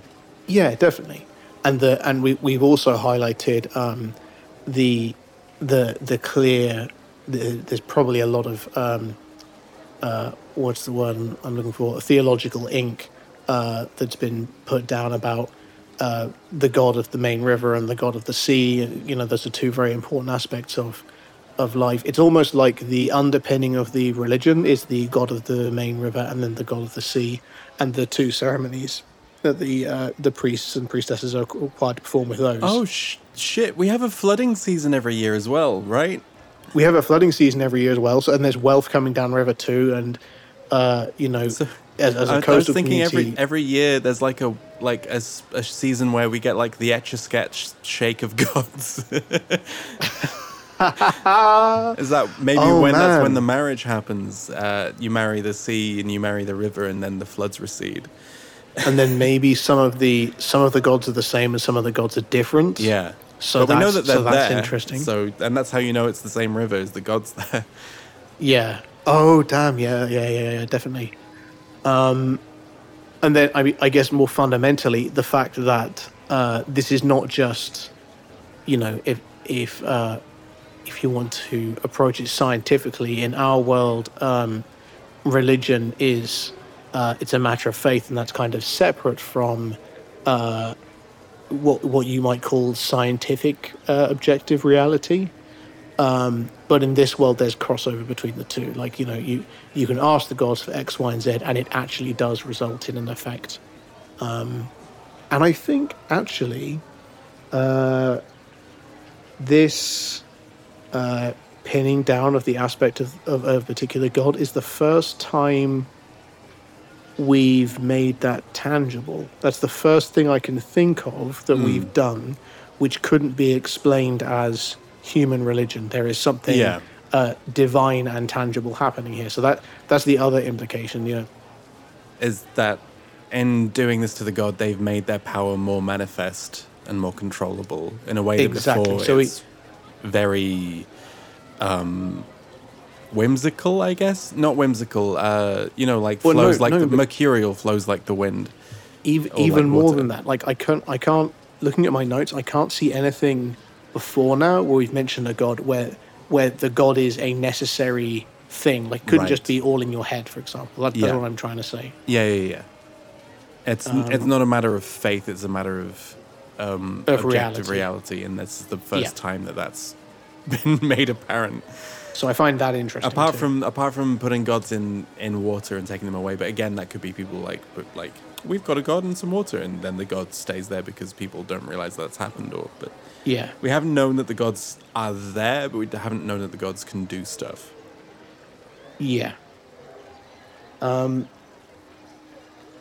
B: Yeah, definitely. And the and we we've also highlighted um, the the the clear. The, there's probably a lot of um, uh, what's the word I'm- looking for? A Theological ink uh, that's been put down about uh, the god of the main river and the god of the sea. You know, those are two very important aspects of of life. It's almost like the underpinning of the religion is the god of the main river and then the god of the sea, and the two ceremonies that the uh, the priests and priestesses are required to perform with those.
A: Oh, sh- shit. We have a flooding season every year as well, right?
B: we have a flooding season every year as well. So and there's wealth coming down river too, and uh, you know,
A: So-
B: as, as
A: I,
B: a
A: I was thinking
B: community,
A: every every year there's like a like a, a season where we get like the etch a sketch shake of gods. Is that maybe
B: Oh,
A: when that's when the marriage happens? Uh, you marry the sea and you marry the river, and then the floods recede.
B: and then maybe some of the some of the gods are the same and some of the gods are different.
A: Yeah.
B: So
A: we know that
B: that's-
A: they're
B: so that's
A: there.
B: interesting.
A: So and that's how you know it's the same river as the gods there.
B: Yeah. Oh, damn. Yeah, yeah, yeah, yeah, definitely. Um, and then I, mean, I guess more fundamentally, the fact that uh, this is not just, you know, if if uh, if you want to approach it scientifically, in our world, um, religion is uh, it's a matter of faith, and that's kind of separate from uh, what what you might call scientific uh, objective reality but in this world there's crossover between the two. Like you know you you can ask the gods for x y and z and it actually does result in an effect. Um, and i think actually uh, this uh, pinning down of the aspect of, of a particular god is the first time we've made that tangible. That's the first thing i can think of that we've done which couldn't be explained as human religion there is something
A: Yeah.
B: uh, divine and tangible happening here so that that's the other implication you know
A: is that in doing this to the god, they've made their power more manifest and more controllable in a way that
B: Exactly.
A: before
B: So
A: it's very um, whimsical, I guess. Not whimsical. Uh, you know, like
B: Well, no,
A: flows like
B: no,
A: the mercurial flows like the wind.
B: even even
A: like
B: more than that like i can't i can't looking at my notes i can't see anything before now where we've mentioned a god where where the god is a necessary thing like couldn't just be all in your head for example that, that's
A: Yeah.
B: what i'm trying to say
A: Yeah, yeah, yeah. It's it's
B: Um,
A: not a matter of faith. It's a matter of um,
B: Of
A: objective
B: reality.
A: reality, and this is the first
B: Yeah.
A: time that that's been made apparent.
B: so i find that interesting
A: apart
B: too.
A: from apart from putting gods in in water and taking them away but again that could be people like but like we've got a god and some water and then the god stays there because people don't realize that's happened or but
B: yeah.
A: We haven't known that the gods are there but we haven't known that the gods can do stuff.
B: Yeah. Um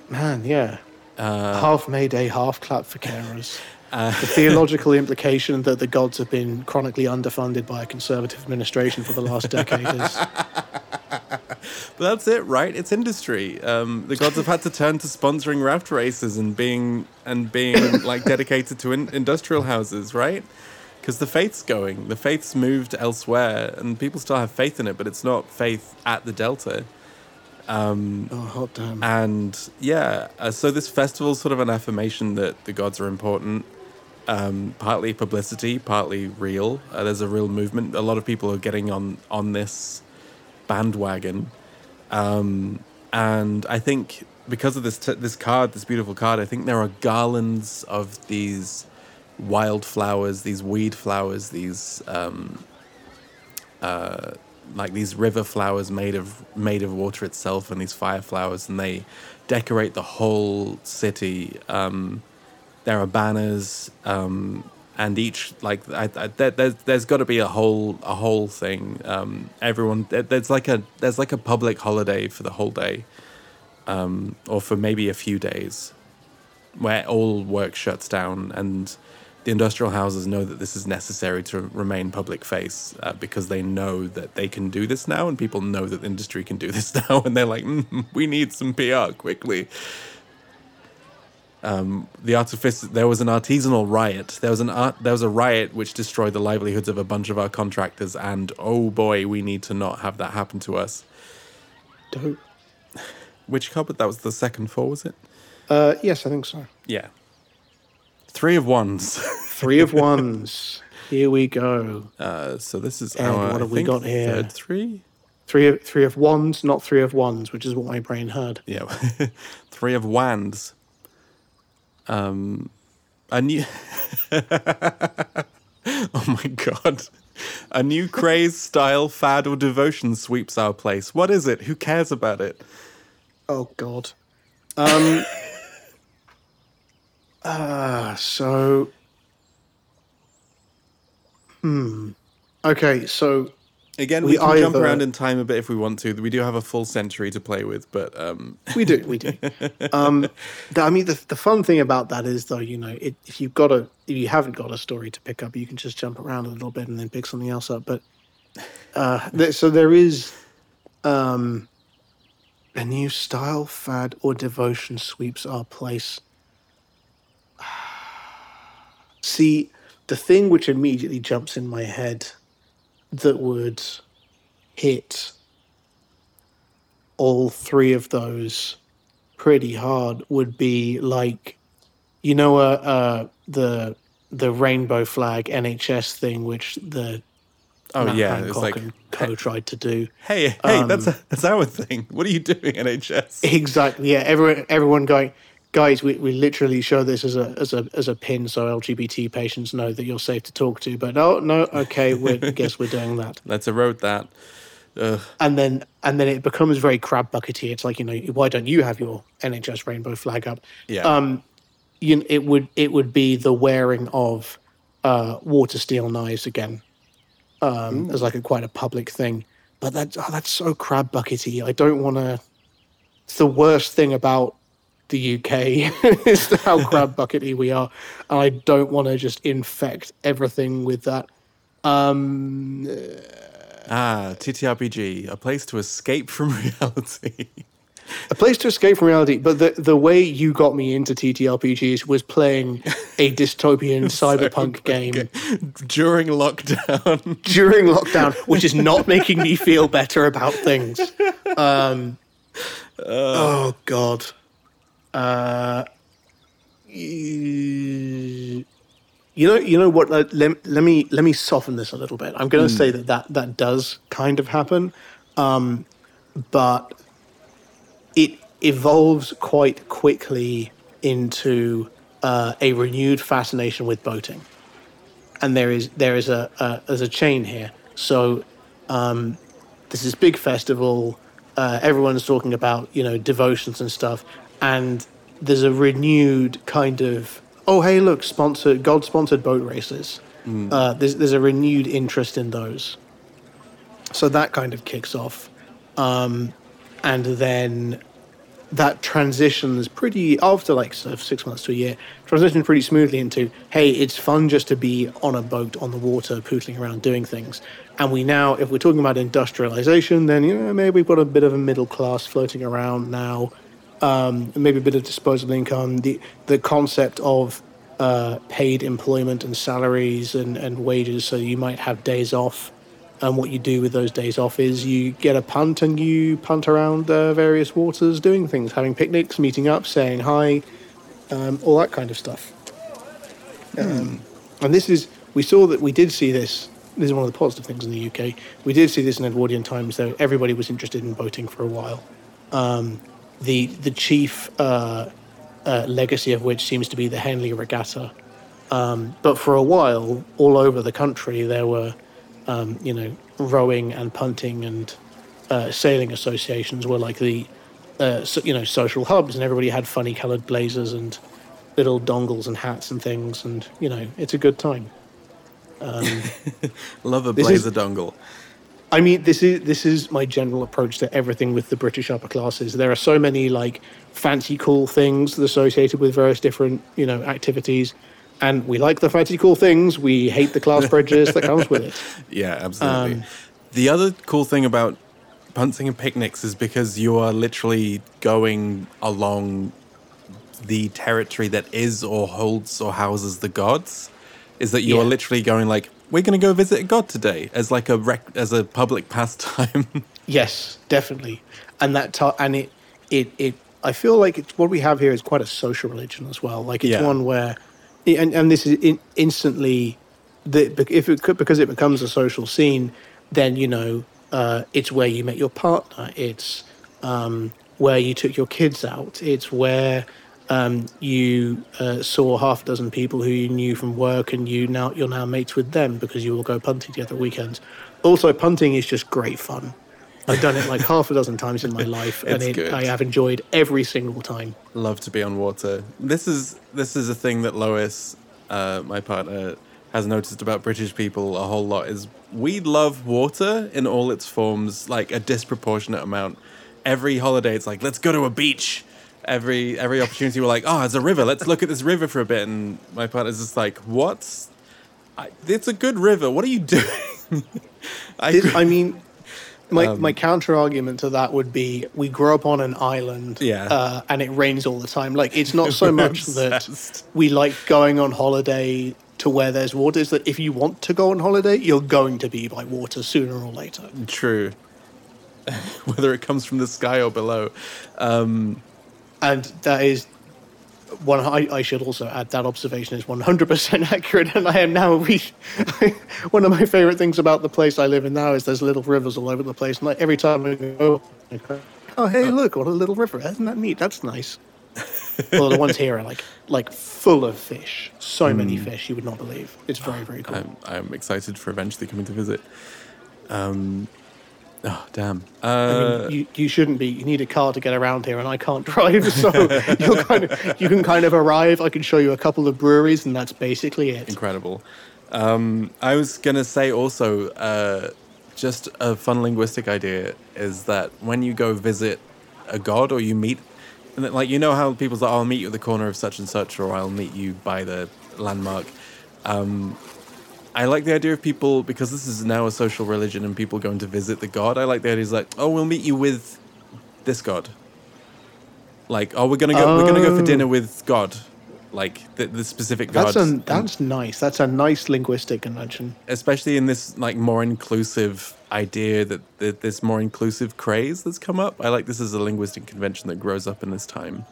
B: man yeah.
A: Uh,
B: half mayday half clap for carers. The theological implication that the gods have been chronically underfunded by a conservative administration for the last decade is
A: but that's it right? It's industry. Um, the gods have had to turn to sponsoring raft races and being and being like dedicated to in- industrial houses right? Because the faith's going. The faith's moved elsewhere and people still have faith in it but it's not faith at the delta.
B: Oh hot damn
A: and yeah uh, so this festival's sort of an affirmation that the gods are important. Um, partly publicity partly real. Uh, there's a real movement. A lot of people are getting on on this bandwagon um, and i think because of this t- this card this beautiful card i think there are garlands of these wildflowers these weed flowers these um, uh, like these river flowers made of made of water itself and these fire flowers and they decorate the whole city. Um, there are banners um, and each like I, I, there, there's there's got to be a whole a whole thing um, everyone there, there's like a there's like a public holiday for the whole day um, or for maybe a few days where all work shuts down and the industrial houses know that this is necessary to remain public face uh, because they know that they can do this now and people know that the industry can do this now and they're like mm, we need some pr quickly um, the artific- there was an artisanal riot there was an art there was a riot which destroyed the livelihoods of a bunch of our contractors and oh boy we need to not have that happen to us
B: Dope.
A: which cupboard that was the second four was it
B: Uh, yes, I think so.
A: yeah three of ones
B: Three of ones. Here we go.
A: Uh, so this is
B: And
A: our
B: what
A: I
B: have we
A: think,
B: got here?
A: Third three.
B: Three of three of wands, not three of ones, which is what my brain heard.
A: Yeah, three of wands. Um, a new. oh my god. A new craze, style, fad, or devotion sweeps our place. What is it? Who cares about it?
B: Oh God. Um. uh, so. Hmm. Okay, so
A: Again, we,
B: We
A: can jump around in time a bit if we want to. We do have a full century to play with, but um,
B: We do, we do. Um, the- I mean, the, the fun thing about that is, though, you know, it, if you've got a, if you haven't got a story to pick up, you can just jump around a little bit and then pick something else up. But uh, there, so there is um, a new style, fad, or devotion sweeps our place. See, the thing which immediately jumps in my head that would hit all three of those pretty hard would be like you know uh, uh the the rainbow flag NHS thing which the
A: oh
B: Matt
A: yeah, it's
B: Hancock
A: like,
B: and co tried to do
A: hey, hey,
B: Um,
A: that's that's our thing. What are you doing, NHS?
B: exactly yeah everyone everyone going guys we, we literally show this as a as a as a pin so LGBT patients know that you're safe to talk to but oh no okay we I guess we're doing that
A: Let's erode that. Ugh.
B: and then and then it becomes very crab buckety. It's like you know, why don't you have your NHS rainbow flag up?
A: Yeah.
B: Um, you it would it would be the wearing of uh, water steel knives again, um, as like a quite a public thing. But that oh, that's so crab buckety. I don't want to. It's the worst thing about the UK is how crab buckety we are, and I don't want to just infect everything with that. Um,
A: Ah, TTRPG, a place to escape from reality.
B: a place to escape from reality. But the the way you got me into TTRPGs was playing a dystopian cyberpunk game
A: During lockdown.
B: during lockdown, which is not making me feel better about things. Um, oh God. Uh, you know, you know what? Let, let, me let me soften this a little bit. I'm going to say that, that that does kind of happen, um, but it evolves quite quickly into uh, a renewed fascination with boating, and there is there is a, a there's a chain here. So um, this is big festival. Uh, everyone's talking about you know devotions and stuff, and there's a renewed kind of oh hey look sponsored God sponsored boat races. Uh, there's there's a renewed interest in those, so that kind of kicks off, um, and then that transitions pretty after like sort of six months to a year transitions pretty smoothly into hey it's fun just to be on a boat on the water pootling around doing things. And we now if we're talking about industrialization then you know maybe we've got a bit of a middle class floating around now um, maybe a bit of disposable income the the concept of uh, paid employment and salaries and, and wages so you might have days off and what you do with those days off is you get a punt and you punt around uh, various waters doing things, having picnics, meeting up, saying hi, um, all that kind of stuff. Um, and this is, we saw that we did see this. This is one of the positive things in the UK. We did see this in Edwardian times, though everybody was interested in boating for a while. Um, the the chief uh, uh, legacy of which seems to be the Henley Regatta. Um, but for a while, all over the country, there were um, you know, rowing and punting and uh, sailing associations were like the, uh, so, you know, social hubs, and everybody had funny coloured blazers and little dongles and hats and things, and you know, it's a good time.
A: Love a
B: This is-
A: blazer dongle.
B: I mean, this is this is my general approach to everything with the British upper classes. There are so many like fancy, cool things associated with various different, you know, activities, and we like the fancy, cool things. We hate the class prejudice that comes with it.
A: Yeah, absolutely.
B: Um,
A: the other cool thing about punting and picnics is because you are literally going along the territory that is or holds or houses the gods. Is that you are literally going like, we're going to go visit a god today as like a rec- as a public pastime.
B: Yes, definitely, and that and it it it. I feel like it's what we have here is quite a social religion as well. Like it's
A: Yeah.
B: one where, and and this is in, instantly, the if it could because it becomes a social scene, then you know uh, it's where you met your partner. It's um, where you took your kids out. It's where um, you uh, saw half a dozen people who you knew from work, and you now you're now mates with them because you will go punting together weekends. Also, punting is just great fun. I've done it like half a dozen times in my life, and it. I have enjoyed every single time.
A: Love to be on water. This is this is a thing that Lois, uh, my partner, has noticed about British people a whole lot is we love water in all its forms, like a disproportionate amount. Every holiday, it's like let's go to a beach. Every every opportunity, we're like, oh, there's a river. Let's look at this river for a bit. And my partner's just like, what? I, it's a good river. What are you doing? I,
B: It- I mean, my my counter argument to that would be we grow up on an island,
A: Yeah.
B: uh, and it rains all the time. Like it's not so much that we like going on holiday to where there's water. Is that if you want to go on holiday, you're going to be by water sooner or later.
A: True. Whether it comes from the sky or below.
B: And that is one. I, I should also add that observation is one hundred percent accurate, and I am now. Re- one of my favorite things about the place I live in now is there's little rivers all over the place, and like every time I go, oh hey, look, what a little river! Isn't that neat? That's nice. well, the ones here are like like full of fish. So many fish, you would not believe. It's very very cool.
A: I'm, I'm excited for eventually coming to visit. Um, oh, damn.
B: I
A: Uh,
B: mean, you, you shouldn't be. You need a car to get around here, and I can't drive, so you're kind of you can kind of arrive. I can show you a couple of breweries, and that's basically it.
A: incredible. Um, I was going to say also, uh, just a fun linguistic idea is that when you go visit a god or you meet, and like, you know how people's like, "Oh, I'll meet you at the corner of such and such, or I'll meet you by the landmark. Um, I like the idea of people, because this is now a social religion and people going to visit the god. I like the idea is like, oh, we'll meet you with this god. Like, oh, we're gonna go, we're gonna go for
B: Oh.
A: dinner with God, like the, the specific god.
B: That's a,
A: And-
B: nice. That's a nice linguistic convention.
A: especially in this like more inclusive idea that, that this more inclusive craze that's come up. I like this as a linguistic convention that grows up in this time.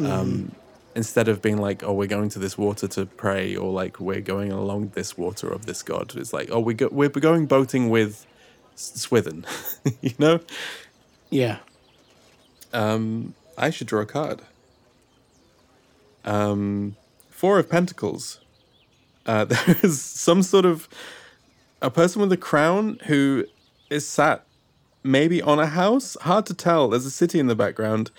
A: Um, instead of being like, oh, we're going to this water to pray, or like we're going along this water of this god. It's like, oh, we go, we're going boating with Swithin, you know.
B: Yeah.
A: Um, I should draw a card. Um, Four of Pentacles. Uh, there is some sort of a person with a crown who is sat maybe on a house. Hard to tell. There's a city in the background.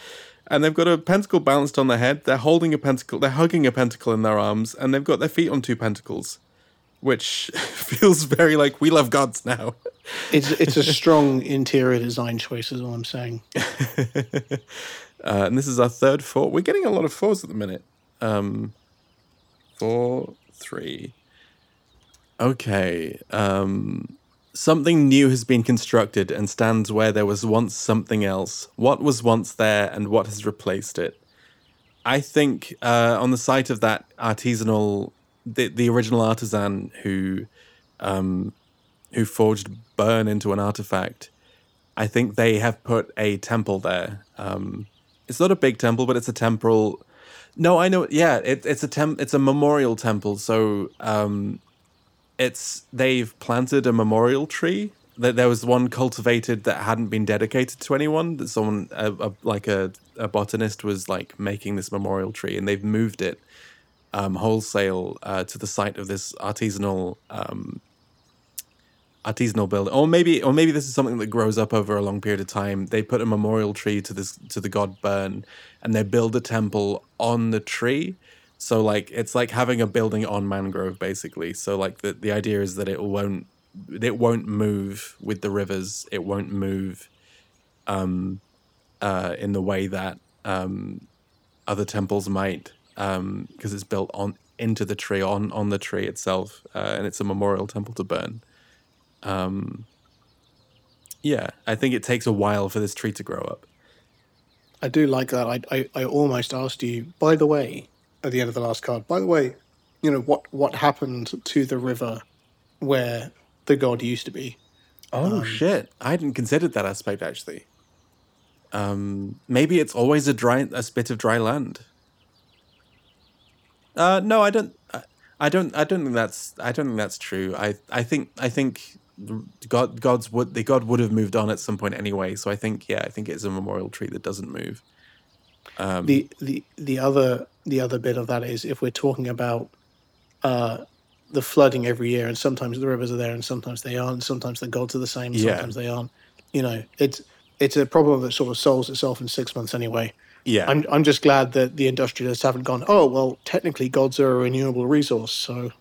A: And they've got a pentacle balanced on their head. They're holding a pentacle. They're hugging a pentacle in their arms. And they've got their feet on two pentacles, which feels very like we love gods now.
B: It's it's a strong interior design choice, is all I'm saying.
A: Uh, and this is our third four. We're getting a lot of fours at the minute. Um, four, three. Okay. Um, something new has been constructed and stands where there was once something else. What was once there and what has replaced it? I think uh, on the site of that artisanal, the, the original artisan who um, who forged Bourne into an artifact, I think they have put a temple there. Um, it's not a big temple, but it's a temporal. No, I know. Yeah, it, it's a. It's a memorial temple. So um, it's they've planted a memorial tree. That there was one cultivated that hadn't been dedicated to anyone. That someone, a, a, like a, a botanist, was like making this memorial tree, and they've moved it um, wholesale uh, to the site of this artisanal um, artisanal building, or maybe, or maybe this is something that grows up over a long period of time. They put a memorial tree to this to the god Bourne, and they build a temple on the tree. So like it's like having a building on mangrove, basically. So like the the idea is that it won't it won't move with the rivers. It won't move, um, uh, in the way that um, other temples might, um, because it's built on into the tree on on the tree itself, uh, and it's a memorial temple to Bourne. Um, yeah, I think it takes a while for this tree to grow up.
B: I do like that. I, I, I almost asked you, by the way, at the end of the last card, by the way, you know, what, what happened to the river where the god used to be?
A: Oh shit! I hadn't considered that aspect actually. Um, maybe it's always a dry a spit of dry land. Uh, no, I don't. I, I don't. I don't think that's. I don't think that's true. I. I think. I think. God. God's would. The God would have moved on at some point anyway. So I think. Yeah. I think it's a memorial tree that doesn't move. Um,
B: the the the other the other bit of that is if we're talking about uh, the flooding every year, and sometimes the rivers are there, and sometimes they aren't. Sometimes the gods are the same,
A: Yeah.
B: sometimes they aren't. You know, it's it's a problem that sort of solves itself in six months anyway.
A: yeah.
B: I'm I'm just glad that the industrialists haven't gone. Oh well, technically gods are a renewable resource, so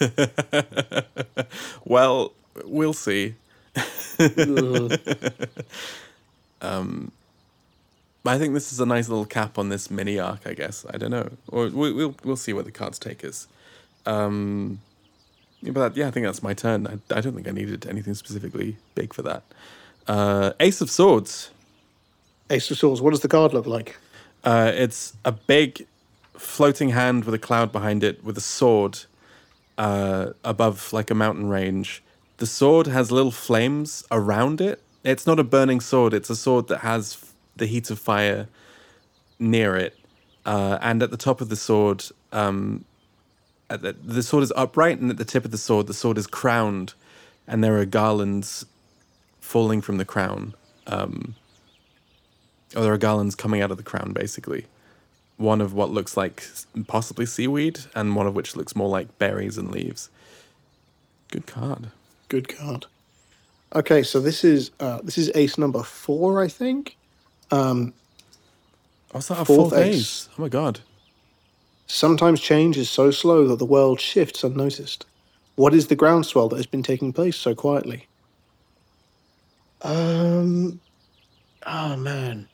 A: well, we'll see.
B: Ugh.
A: I think this is a nice little cap on this mini arc. I guess I don't know, or we, we'll we'll see where the cards take us. Um, yeah, but yeah, I think that's my turn. I, I don't think I needed anything specifically big for that. Uh, Ace of Swords.
B: Ace of Swords. What does the card look like?
A: Uh, it's a big floating hand with a cloud behind it with a sword uh, above like a mountain range. The sword has little flames around it. It's not a burning sword, it's a sword that has the heat of fire near it. Uh, and at the top of the sword, um, the, the sword is upright, and at the tip of the sword, the sword is crowned, and there are garlands falling from the crown. Um, or there are garlands coming out of the crown, basically. One of what looks like possibly seaweed, and one of which looks more like berries and leaves. Good card.
B: Good card. Okay, so this is uh, this is ace number four, I think. Um,
A: Oh, that a
B: Fourth
A: fourth
B: ace?
A: Oh my god.
B: Sometimes change is so slow that the world shifts unnoticed. What is the groundswell that has been taking place so quietly? Um, oh man,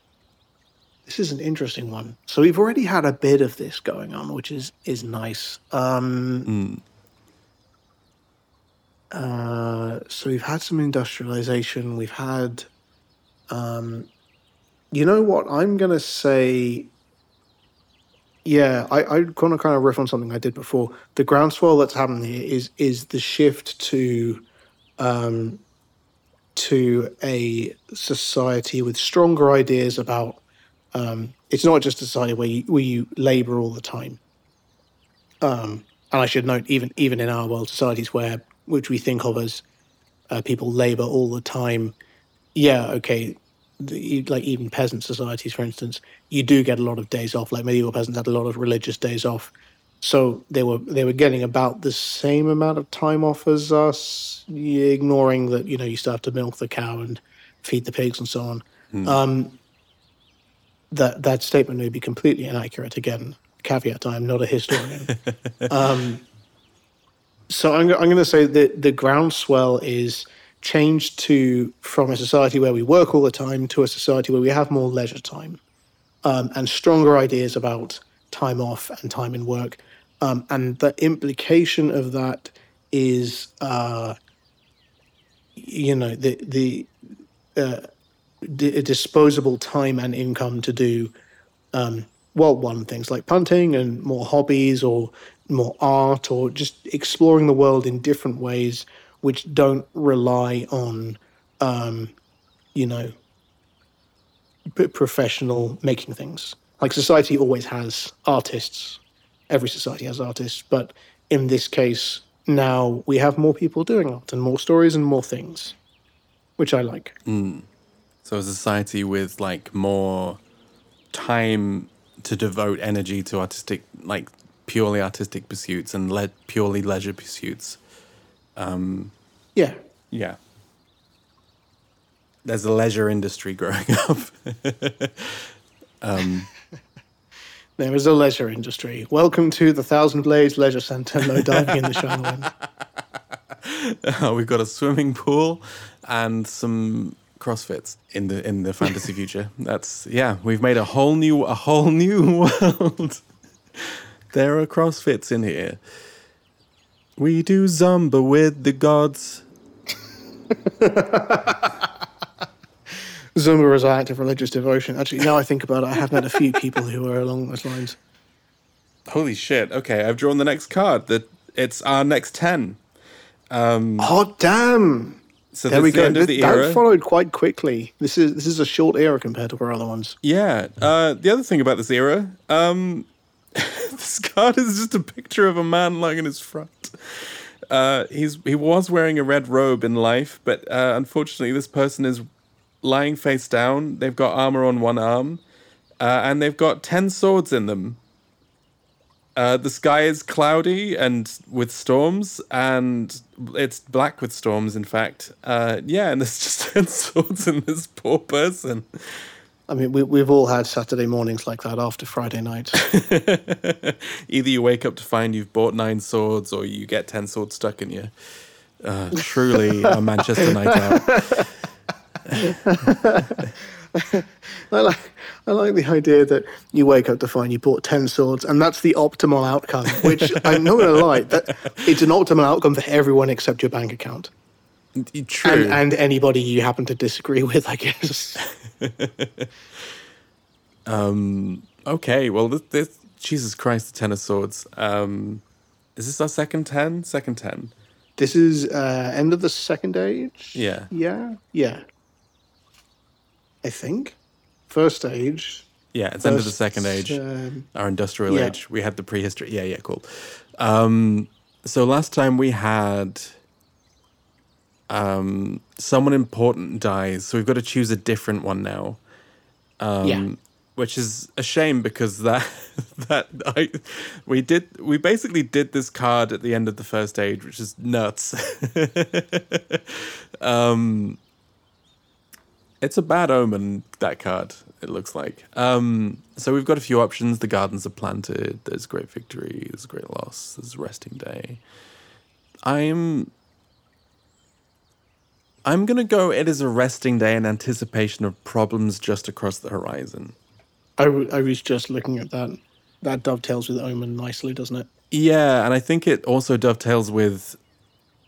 B: this is an interesting one. So we've already had a bit of this going on, which is is nice. Um,
A: Mm.
B: uh, so we've had some industrialization. We've had, um, you know what? I'm gonna say. Yeah, I, I want to kind of riff on something I did before. The groundswell that's happened here is is the shift to, um, to a society with stronger ideas about. Um, it's not just a society where you where you labor all the time. Um, and I should note, even even in our world, societies where which we think of as uh, people labor all the time. Yeah, okay, the, like even peasant societies, for instance, you do get a lot of days off. Like medieval peasants had a lot of religious days off, so they were they were getting about the same amount of time off as us, ignoring that you know you still have to milk the cow and feed the pigs and so on. Um, that that statement may be completely inaccurate. Again, caveat: I am not a historian. um, so I'm, I'm going to say that the groundswell is changed to from a society where we work all the time to a society where we have more leisure time um, and stronger ideas about time off and time in work. Um, and the implication of that is, uh, you know, the the uh, d- disposable time and income to do um, well, one things like punting and more hobbies or more art or just exploring the world in different ways, which don't rely on, um, you know, professional making things. Like society always has artists. Every society has artists, but in this case, now we have more people doing art and more stories and more things, which I like.
A: So a society with like more time to devote energy to artistic, like purely artistic pursuits and le- purely leisure pursuits.
B: Yeah,
A: Yeah. There's a leisure industry growing up.
B: Um, there is a leisure industry. Welcome to the Thousand Blades Leisure Centre. No diving in the Shine uh,
A: We've got a swimming pool and some CrossFits in the in the fantasy future. That's yeah. We've made a whole new a whole new world. there are CrossFits in here. We do Zumba with the gods.
B: Zumba is an act of religious devotion. Actually, now I think about it, I have met a few people who are along those lines.
A: Holy shit! Okay, I've drawn the next card. That it's our next ten.
B: Oh damn!
A: So
B: There we
A: the
B: go.
A: end of the
B: that
A: era.
B: followed quite quickly. This is this is a short era compared to our other ones.
A: Yeah. Uh, the other thing about this era, um, this card is just a picture of a man lying in his front. Uh, he's he was wearing a red robe in life, but uh, unfortunately, this person is lying face down. They've got armor on one arm, uh, and they've got ten swords in them. Uh, the sky is cloudy and with storms, and it's black with storms. In fact, uh, yeah, and there's just ten swords in this poor person.
B: I mean, we, we've all had Saturday mornings like that after Friday night.
A: Either you wake up to find you've bought nine swords, or you get ten swords stuck in you. Uh, truly a Manchester night out.
B: I like I like the idea that you wake up to find you bought ten swords, and that's the optimal outcome. Which I'm not going to lie, that it's an optimal outcome for everyone except your bank account
A: True.
B: and, and anybody you happen to disagree with. I guess.
A: okay, well, this, this Jesus Christ, the Ten of Swords. Um, is this our second ten? Second ten.
B: This is uh, end of the second age.
A: Yeah.
B: Yeah. Yeah. I think first age.
A: Yeah, it's end of the second age.
B: um,
A: our industrial
B: Yeah.
A: age. We had the prehistory. Yeah, yeah, cool. Um, so last time we had um, someone important dies, so we've got to choose a different one now. Um,
B: Yeah.
A: Which is a shame because that that I we did we basically did this card at the end of the first age, which is nuts. um, it's a bad omen that card. It looks like. Um, so we've got a few options. The gardens are planted. There's great victory. There's great loss. There's resting day. I'm. I'm gonna go. It is a resting day in anticipation of problems just across the horizon.
B: I, w- I was just looking at that. That dovetails with Omen nicely, doesn't it?
A: Yeah, and I think it also dovetails with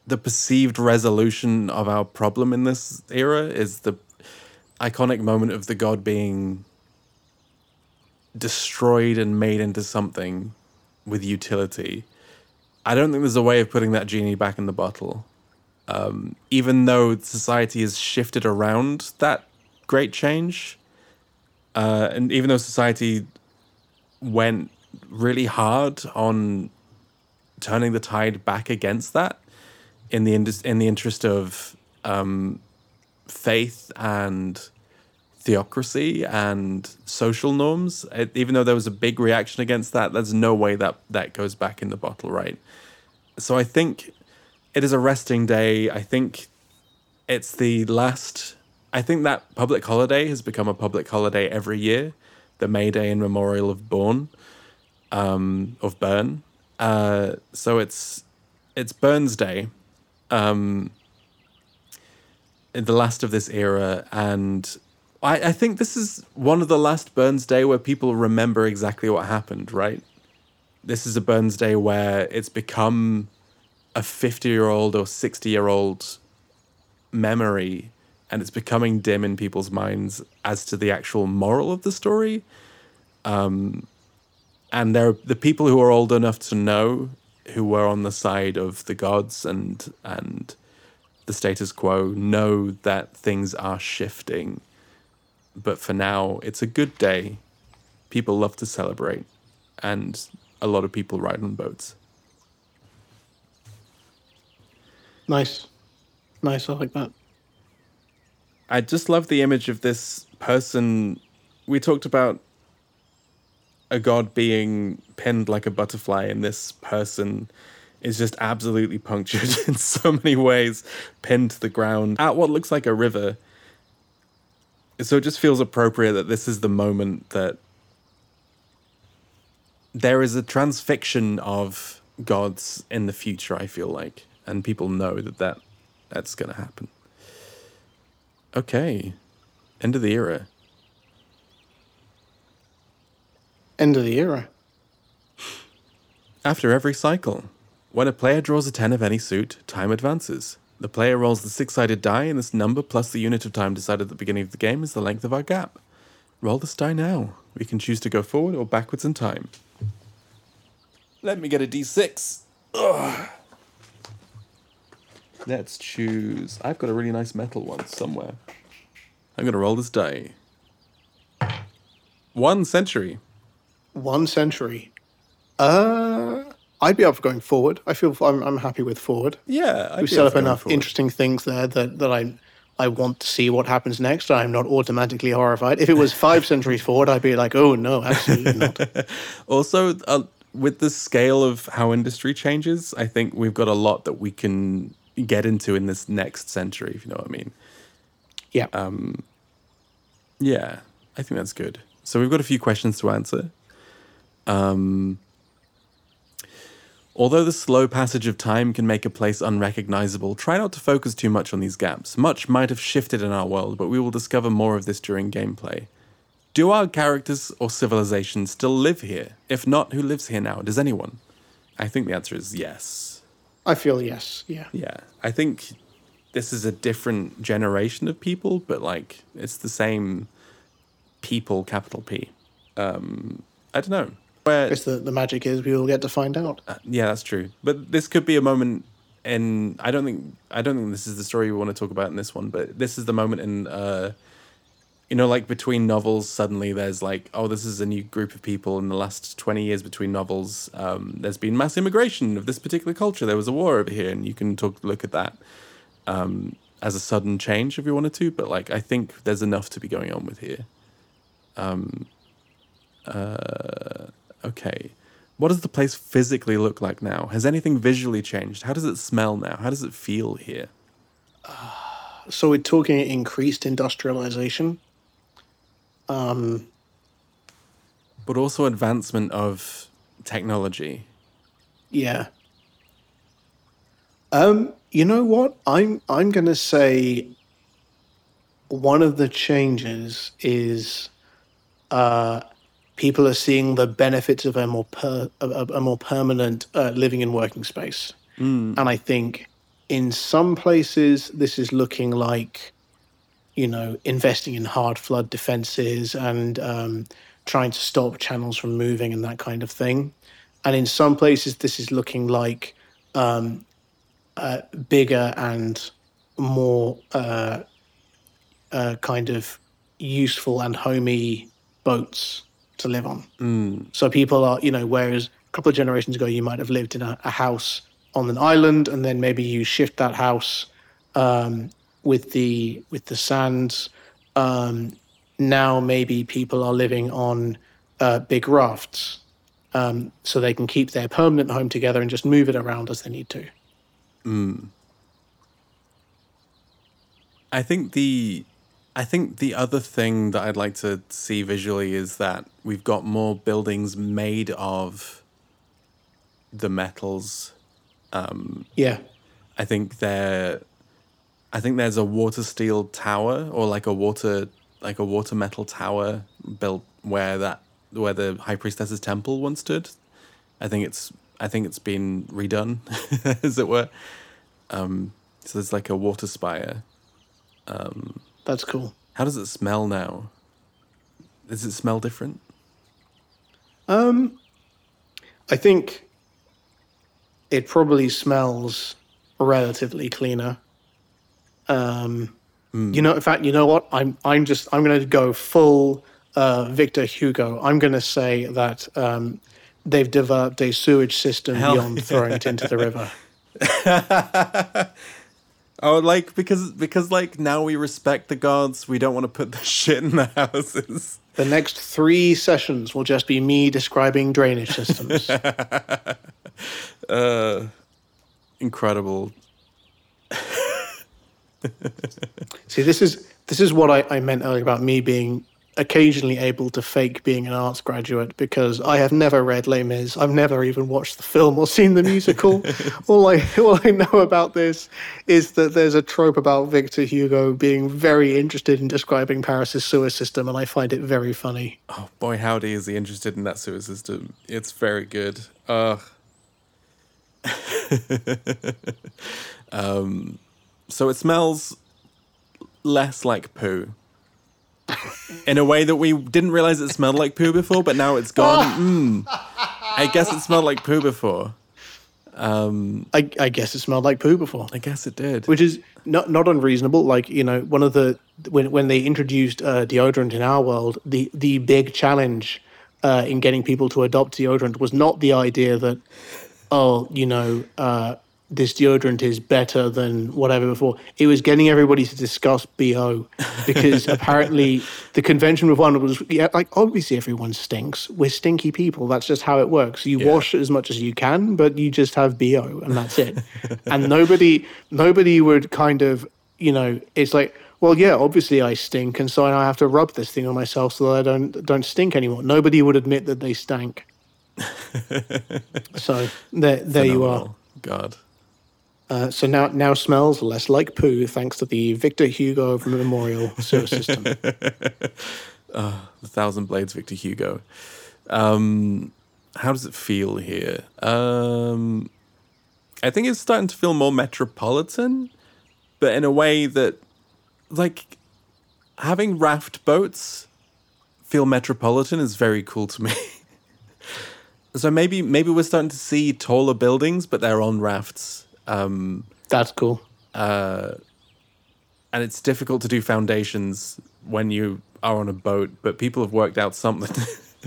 A: the perceived resolution of our problem in this era is the iconic moment of the god being destroyed and made into something with utility. I don't think there's a way of putting that genie back in the bottle. Um, even though society has shifted around that great change, uh, and even though society went really hard on turning the tide back against that in the indus- in the interest of um, faith and theocracy and social norms. It, even though there was a big reaction against that, there's no way that that goes back in the bottle, right? So I think it is a resting day. I think it's the last. I think that public holiday has become a public holiday every year, the May Day in memorial of Bourne, um, of Bourne. Uh, so it's it's Burns Day, um, the last of this era, and I, I think this is one of the last Burns Day where people remember exactly what happened. Right, this is a Burns Day where it's become a fifty-year-old or sixty-year-old memory, and it's becoming dim in people's minds as to the actual moral of the story. Um, and there are the people who are old enough to know who were on the side of the gods and and the status quo know that things are shifting. But for now it's a good day. People love to celebrate and a lot of people ride on boats
B: Nice. Nice. I like that.
A: I just love the image of this person. We talked about a god being pinned like a butterfly, and this person is just absolutely punctured in so many ways, pinned to the ground at what looks like a river. So it just feels appropriate that this is the moment that there is a transfixion of gods in the future, I feel like, and people know that, that that's going to happen. Okay. End of the era.
B: End of the era.
A: After every cycle, when a player draws a 10 of any suit, time advances. The player rolls the six sided die, and this number plus the unit of time decided at the beginning of the game is the length of our gap. Roll this die now. We can choose to go forward or backwards in time. Let me get a d6. Ugh. Let's choose. I've got a really nice metal one somewhere. I'm going to roll this die. One century.
B: One century. Uh, I'd be up for going forward. I feel I'm, I'm happy with forward.
A: Yeah, I'd
B: We've set
A: up
B: up
A: for going
B: enough
A: forward.
B: interesting things there that, that I I want to see what happens next. I'm not automatically horrified. If it was five centuries forward, I'd be like, oh no, absolutely not.
A: Also, uh, with the scale of how industry changes, I think we've got a lot that we can get into in this next century, if you know what I mean.
B: Yeah.
A: Um, Yeah. I think that's good. So we've got a few questions to answer. Um, although the slow passage of time can make a place unrecognizable, try not to focus too much on these gaps. Much might have shifted in our world, but we will discover more of this during gameplay. Do our characters or civilizations still live here? If not, who lives here now? Does anyone? I think the answer is yes.
B: I feel yes. Yeah.
A: Yeah. I think this is a different generation of people, but like it's the same people, capital P. Um, I don't know. Where,
B: I guess the, the magic is we will get to find out.
A: uh, yeah, that's true. But this could be a moment in. I don't think. I don't think this is the story we want to talk about in this one. But this is the moment in. Uh, you know, like between novels, suddenly there's like, oh, this is a new group of people. In the last twenty years between novels, um, there's been mass immigration of this particular culture. There was a war over here, and you can talk look at that um, as a sudden change if you wanted to. But like, I think there's enough to be going on with here. Um, uh, okay. What does the place physically look like now? Has anything visually changed? How does it smell now? How does it feel here?
B: So we're talking increased industrialization. Um,
A: But also advancement of technology.
B: yeah. Um, you know what? I'm I'm gonna say one of the changes is uh, people are seeing the benefits of a more per, a, a more permanent uh, living and working space. And I think in some places this is looking like, you know, investing in hard flood defenses and um, trying to stop channels from moving and that kind of thing. And in some places this is looking like um, uh, bigger and more uh, uh, kind of useful and homey boats to live on. So people are, you know, whereas a couple of generations ago you might have lived in a, a house on an island, and then maybe you shift that house um, with the with the sands. Um, now maybe people are living on uh, big rafts, um, so they can keep their permanent home together and just move it around as they need to.
A: I think the I think the other thing that I'd like to see visually is that we've got more buildings made of the metals.
B: Yeah,
A: I think there I think there's a water steel tower or like a water like a water metal tower built where that where the high priestess's temple once stood. I think it's I think it's been redone, as it were. Um, so there's like a water spire.
B: that's cool.
A: How does it smell now? Does it smell different?
B: Um, I think it probably smells relatively cleaner. Um, You know, in fact, you know what? I'm I'm just I'm going to go full uh, Victor Hugo. I'm going to say that um, they've developed a sewage system
A: Hell
B: beyond throwing it into the river.
A: Oh, like because because like now we respect the gods. We don't want to put the shit in the houses.
B: The next three sessions will just be me describing drainage systems.
A: Uh, incredible.
B: See, this is this is what I, I meant earlier about me being occasionally able to fake being an arts graduate because I have never read Les Mis. I've never even watched the film or seen the musical. all I all I know about this is that there's a trope about Victor Hugo being very interested in describing Paris's sewer system, and I find it very funny.
A: Oh boy, howdy is he interested in that sewer system? It's very good. Ugh. um, so it smells less like poo. In a way that we didn't realize it smelled like poo before, but now it's gone. Mm. I guess it smelled like poo before.
B: Um, I, I guess it smelled like poo before.
A: I guess it did.
B: which is not not unreasonable. Like you know, one of the when when they introduced uh, deodorant in our world, the the big challenge uh, in getting people to adopt deodorant was not the idea that oh you know uh, this deodorant is better than whatever before. It was getting everybody to discuss bo because apparently the convention with one was yeah like obviously everyone stinks. We're stinky people. That's just how it works. You wash as much as you can, but you just have bo and that's it. and nobody nobody would kind of you know it's like well, yeah, obviously I stink, and so I have to rub this thing on myself so that I don't don't stink anymore. Nobody would admit that they stank. so there, there you are.
A: God.
B: Uh, so now now smells less like poo thanks to the Victor Hugo Memorial Sewer System.
A: The Thousand Blades Victor Hugo. Um, how does it feel here? Um, I think it's starting to feel more metropolitan, but in a way that, like, having raft boats feel metropolitan is very cool to me. so maybe maybe we're starting to see taller buildings, but they're on rafts. Um,
B: That's cool.
A: and it's difficult to do foundations when you are on a boat, but people have worked out something.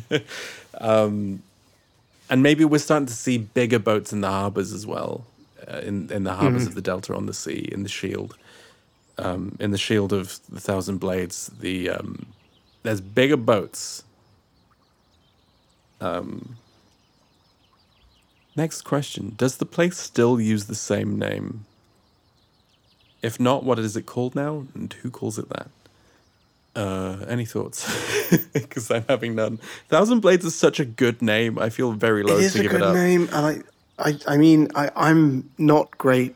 A: um, and maybe we're starting to see bigger boats in the harbors as well, uh, in in the harbors of the Delta on the sea, in the Shield, um, in the Shield of the Thousand Blades. The um, there's bigger boats. Um, next question: Does the place still use the same name? If not, what is it called now, and who calls it that? Uh, any thoughts? Because I'm having none. Thousand Blades is such a good name. I feel very
B: low
A: to give it up.
B: It is a good name, and I, I, I mean, I, I'm not great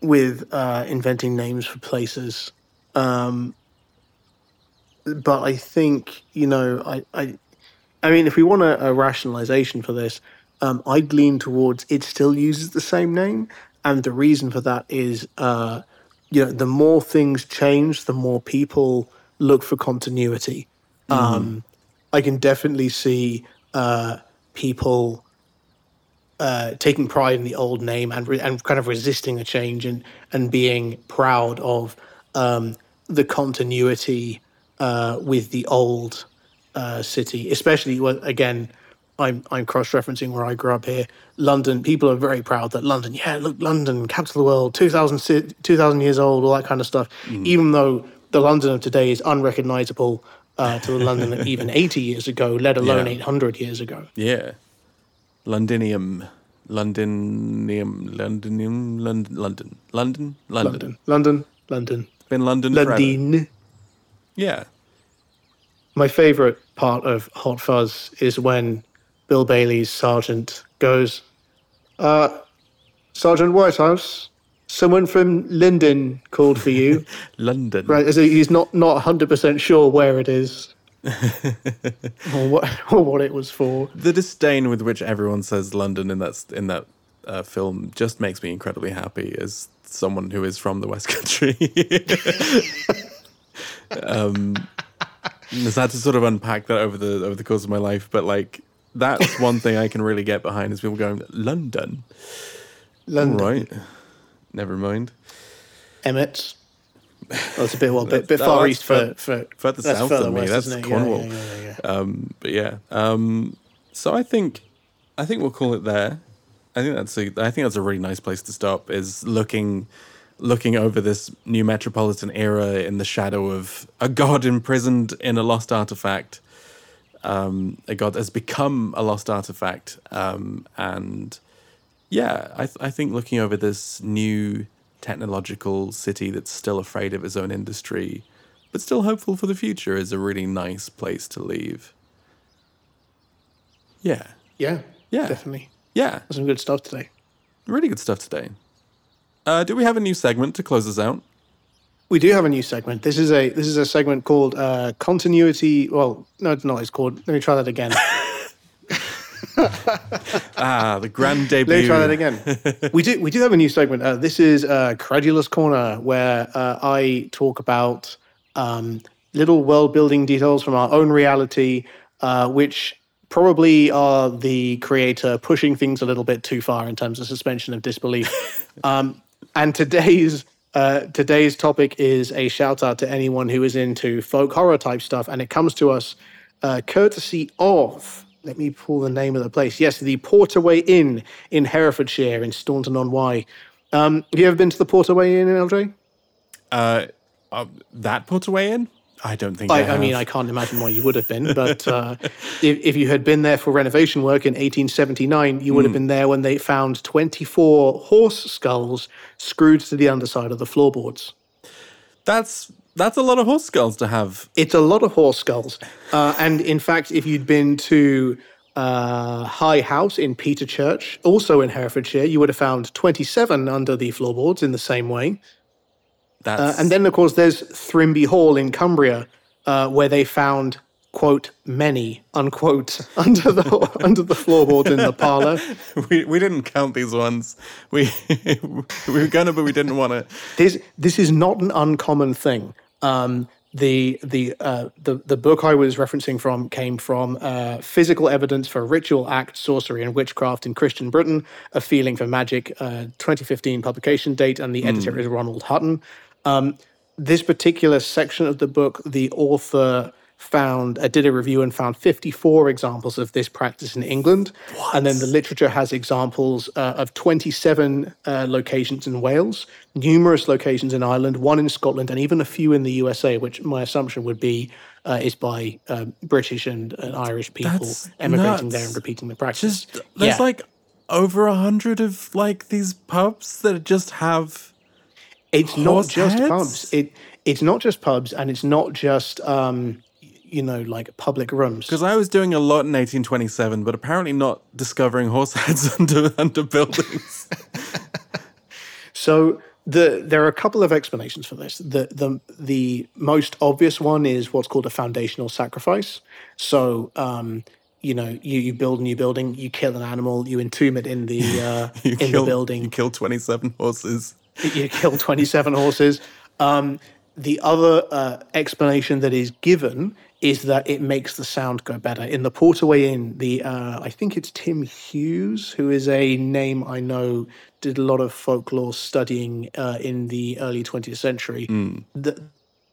B: with uh, inventing names for places, um, but I think you know, I, I, I mean, if we want a, a rationalization for this, um, I'd lean towards it still uses the same name, and the reason for that is, uh, you know, the more things change, the more people look for continuity. Um, I can definitely see uh, people uh, taking pride in the old name and re- and kind of resisting a change and and being proud of um, the continuity uh, with the old uh, city, especially again. I'm I'm cross referencing where I grew up here. London, people are very proud that London, yeah, look, London, capital of the world, 2000, 2000 years old, all that kind of stuff. Even though the London of today is unrecognizable uh, to the London even 80 years ago, let alone
A: Yeah.
B: 800 years ago.
A: Yeah. Londinium. Londinium. Londinium. London. London. London. London.
B: London, London,
A: been London forever.
B: London.
A: Yeah.
B: My favorite part of Hot Fuzz is when Bill Bailey's sergeant goes, uh, Sergeant Whitehouse, someone from London called for you.
A: London.
B: right, so he's not not 100% sure where it is or, what, or what it was for.
A: The disdain with which everyone says London in that in that uh, film just makes me incredibly happy as someone who is from the West Country. um, I've had to sort of unpack that over the over the course of my life, but like that's one thing I can really get behind is people going London.
B: London.
A: Right. Never mind.
B: Emmett. Well, it's a bit well, bit, bit far east for, for
A: further
B: that's
A: south than me.
B: west,
A: That's
B: isn't it? Yeah,
A: Cornwall.
B: Yeah, yeah, yeah.
A: Um, but yeah. Um, so I think I think we'll call it there. I think that's a I think that's a really nice place to stop. Is looking looking over this new metropolitan era in the shadow of a god imprisoned in a lost artifact. Um, a god has become a lost artifact, um, and yeah, I th- I think looking over this new technological city that's still afraid of its own industry, but still hopeful for the future, is a really nice place to leave. Yeah,
B: yeah,
A: Yeah.
B: definitely.
A: yeah,
B: Some good stuff today.
A: really good stuff today. Uh, do we have a new segment to close us out?
B: We do have a new segment. This is a this is a segment called uh, continuity. Well, no, it's not. It's called. Let me try that again.
A: Ah, the grand debut.
B: Let me try that again. we do we do have a new segment. Uh, this is uh, Credulous Corner, where uh, I talk about um, little world building details from our own reality, uh, which probably are the creator pushing things a little bit too far in terms of suspension of disbelief. um, and today's uh, today's topic is a shout out to anyone who is into folk horror type stuff, and it comes to us uh, courtesy of. Let me pull the name of the place. Yes, the Portway Inn in Herefordshire, in Staunton on Wye. Um, have you ever been to the Portway Inn, LJ?
A: Uh, uh, that put away in? I don't think I,
B: I, I mean, I can't imagine why you would have been, but uh, if, if you had been there for renovation work in 1879, you would have been there when they found 24 horse skulls screwed to the underside of the floorboards.
A: That's That's a lot of horse skulls to have.
B: It's a lot of horse skulls. Uh, and in fact, if you'd been to uh, High House in Peterchurch, also in Herefordshire, you would have found 27 under the floorboards in the same way.
A: That's
B: Uh, and then, of course, there's Thrimby Hall in Cumbria, uh, where they found quote many unquote under the under the floorboards in the parlor.
A: we, we didn't count these ones. We we were gonna, but we didn't want to.
B: This this is not an uncommon thing. Um, the the uh, the the book I was referencing from came from uh, physical evidence for ritual act, sorcery, and witchcraft in Christian Britain, a feeling for magic, uh, 2015 publication date, and the editor is Ronald Hutton. Um, this particular section of the book, the author found uh, did a review and found 54 examples of this practice in England, and then the literature has examples uh, of 27 uh, locations in Wales, numerous locations in Ireland, one in Scotland, and even a few in the USA, which my assumption would be uh, is by uh, British and, and Irish people
A: That's
B: emigrating there and repeating the practice.
A: Just there's
B: Yeah.
A: like over a hundred of like these pubs that just have.
B: It's not just
A: heads?
B: pubs. It it's not just pubs, and it's not just um, you know like public rooms.
A: Because I was doing a lot in 1827, but apparently not discovering horse heads under under buildings.
B: So the there are a couple of explanations for this. The the the most obvious one is what's called a foundational sacrifice. So um, you know, you, you build a new building, you kill an animal, you entomb it in the uh, in
A: kill,
B: the building.
A: You kill 27 horses.
B: you kill 27 horses. Um, the other uh, explanation that is given is that it makes the sound go better. In the Portway Inn, the uh, I think it's Tim Hughes, who is a name I know did a lot of folklore studying uh, in the early 20th century. The,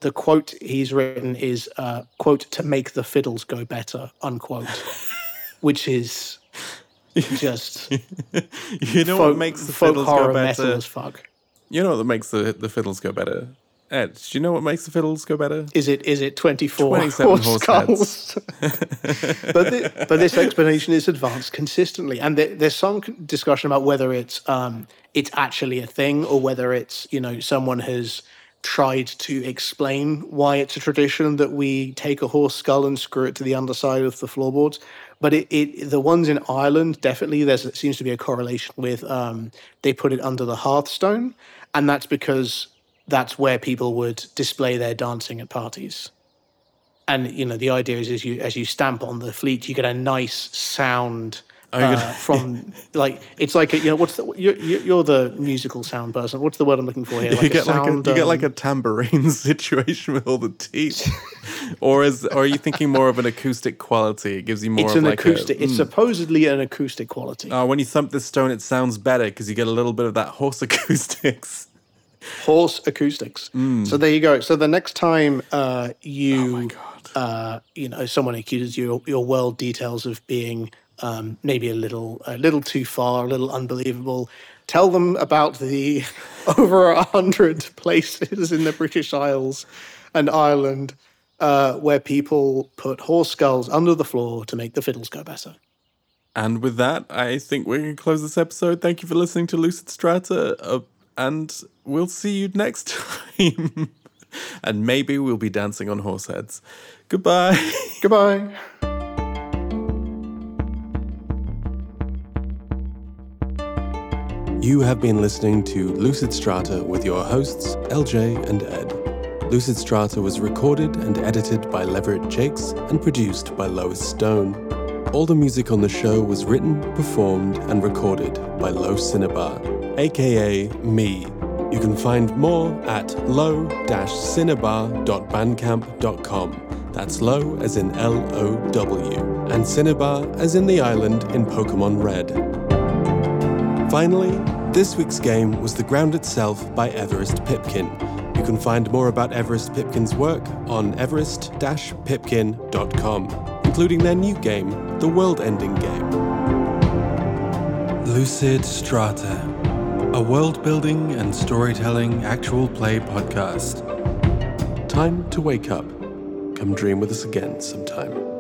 B: the quote he's written is uh, quote to make the fiddles go better unquote, which is just
A: You know
B: folk,
A: what makes the
B: folk
A: fiddles
B: horror
A: go
B: metal
A: better?
B: as fuck.
A: You know what makes the the fiddles go better? Ed, do you know what makes the fiddles go better?
B: Is it is it 24
A: 27
B: horse skulls? but, thi- but this explanation is advanced consistently, and there, there's some discussion about whether it's um, it's actually a thing or whether it's you know someone has tried to explain why it's a tradition that we take a horse skull and screw it to the underside of the floorboards. But it, it the ones in Ireland definitely there's it seems to be a correlation with um, they put it under the hearthstone, and that's because that's where people would display their dancing at parties. And you know the idea is as you as you stamp on the fleet, you get a nice sound uh, from like it's like a, you know what's the you're, you're the musical sound person. What's the word I'm looking for here? Like
A: you get like a,
B: sound,
A: you get like
B: um,
A: a tambourine situation with all the teeth, or is or are you thinking more of an acoustic quality? It gives you more
B: it's
A: of
B: an
A: like
B: acoustic.
A: A,
B: it's
A: mm.
B: supposedly an acoustic quality.
A: Uh, when you thump the stone, it sounds better because you get a little bit of that horse acoustics.
B: horse acoustics.
A: Mm.
B: So there you go. So the next time uh, you,
A: Oh
B: uh, you know, someone accuses you your world details of being um, maybe a little, a little too far, a little unbelievable, tell them about the over a hundred places in the British Isles and Ireland uh, where people put horse skulls under the floor to make the fiddles go better.
A: And with that, I think we're going to close this episode. Thank you for listening to Lucid Strata, uh, and we'll see you next time. and maybe we'll be dancing on horse heads. Goodbye.
B: Goodbye.
A: You have been listening to Lucid Strata with your hosts, LJ and Ed. Lucid Strata was recorded and edited by Leverett Jaques and produced by Lois Stone. All the music on the show was written, performed, and recorded by Low Cinnabar, aka me. You can find more at low-cinnabar.bandcamp.com. That's low as in L O W, and Cinnabar as in the island in Pokemon Red. Finally, this week's game was The Ground Itself by Everest Pipkin. You can find more about Everest Pipkin's work on everest-pipkin.com, including their new game, The World Ending Game.
C: Lucid Strata, a world building and storytelling actual play podcast.
A: Time to wake up. Come dream with us again sometime.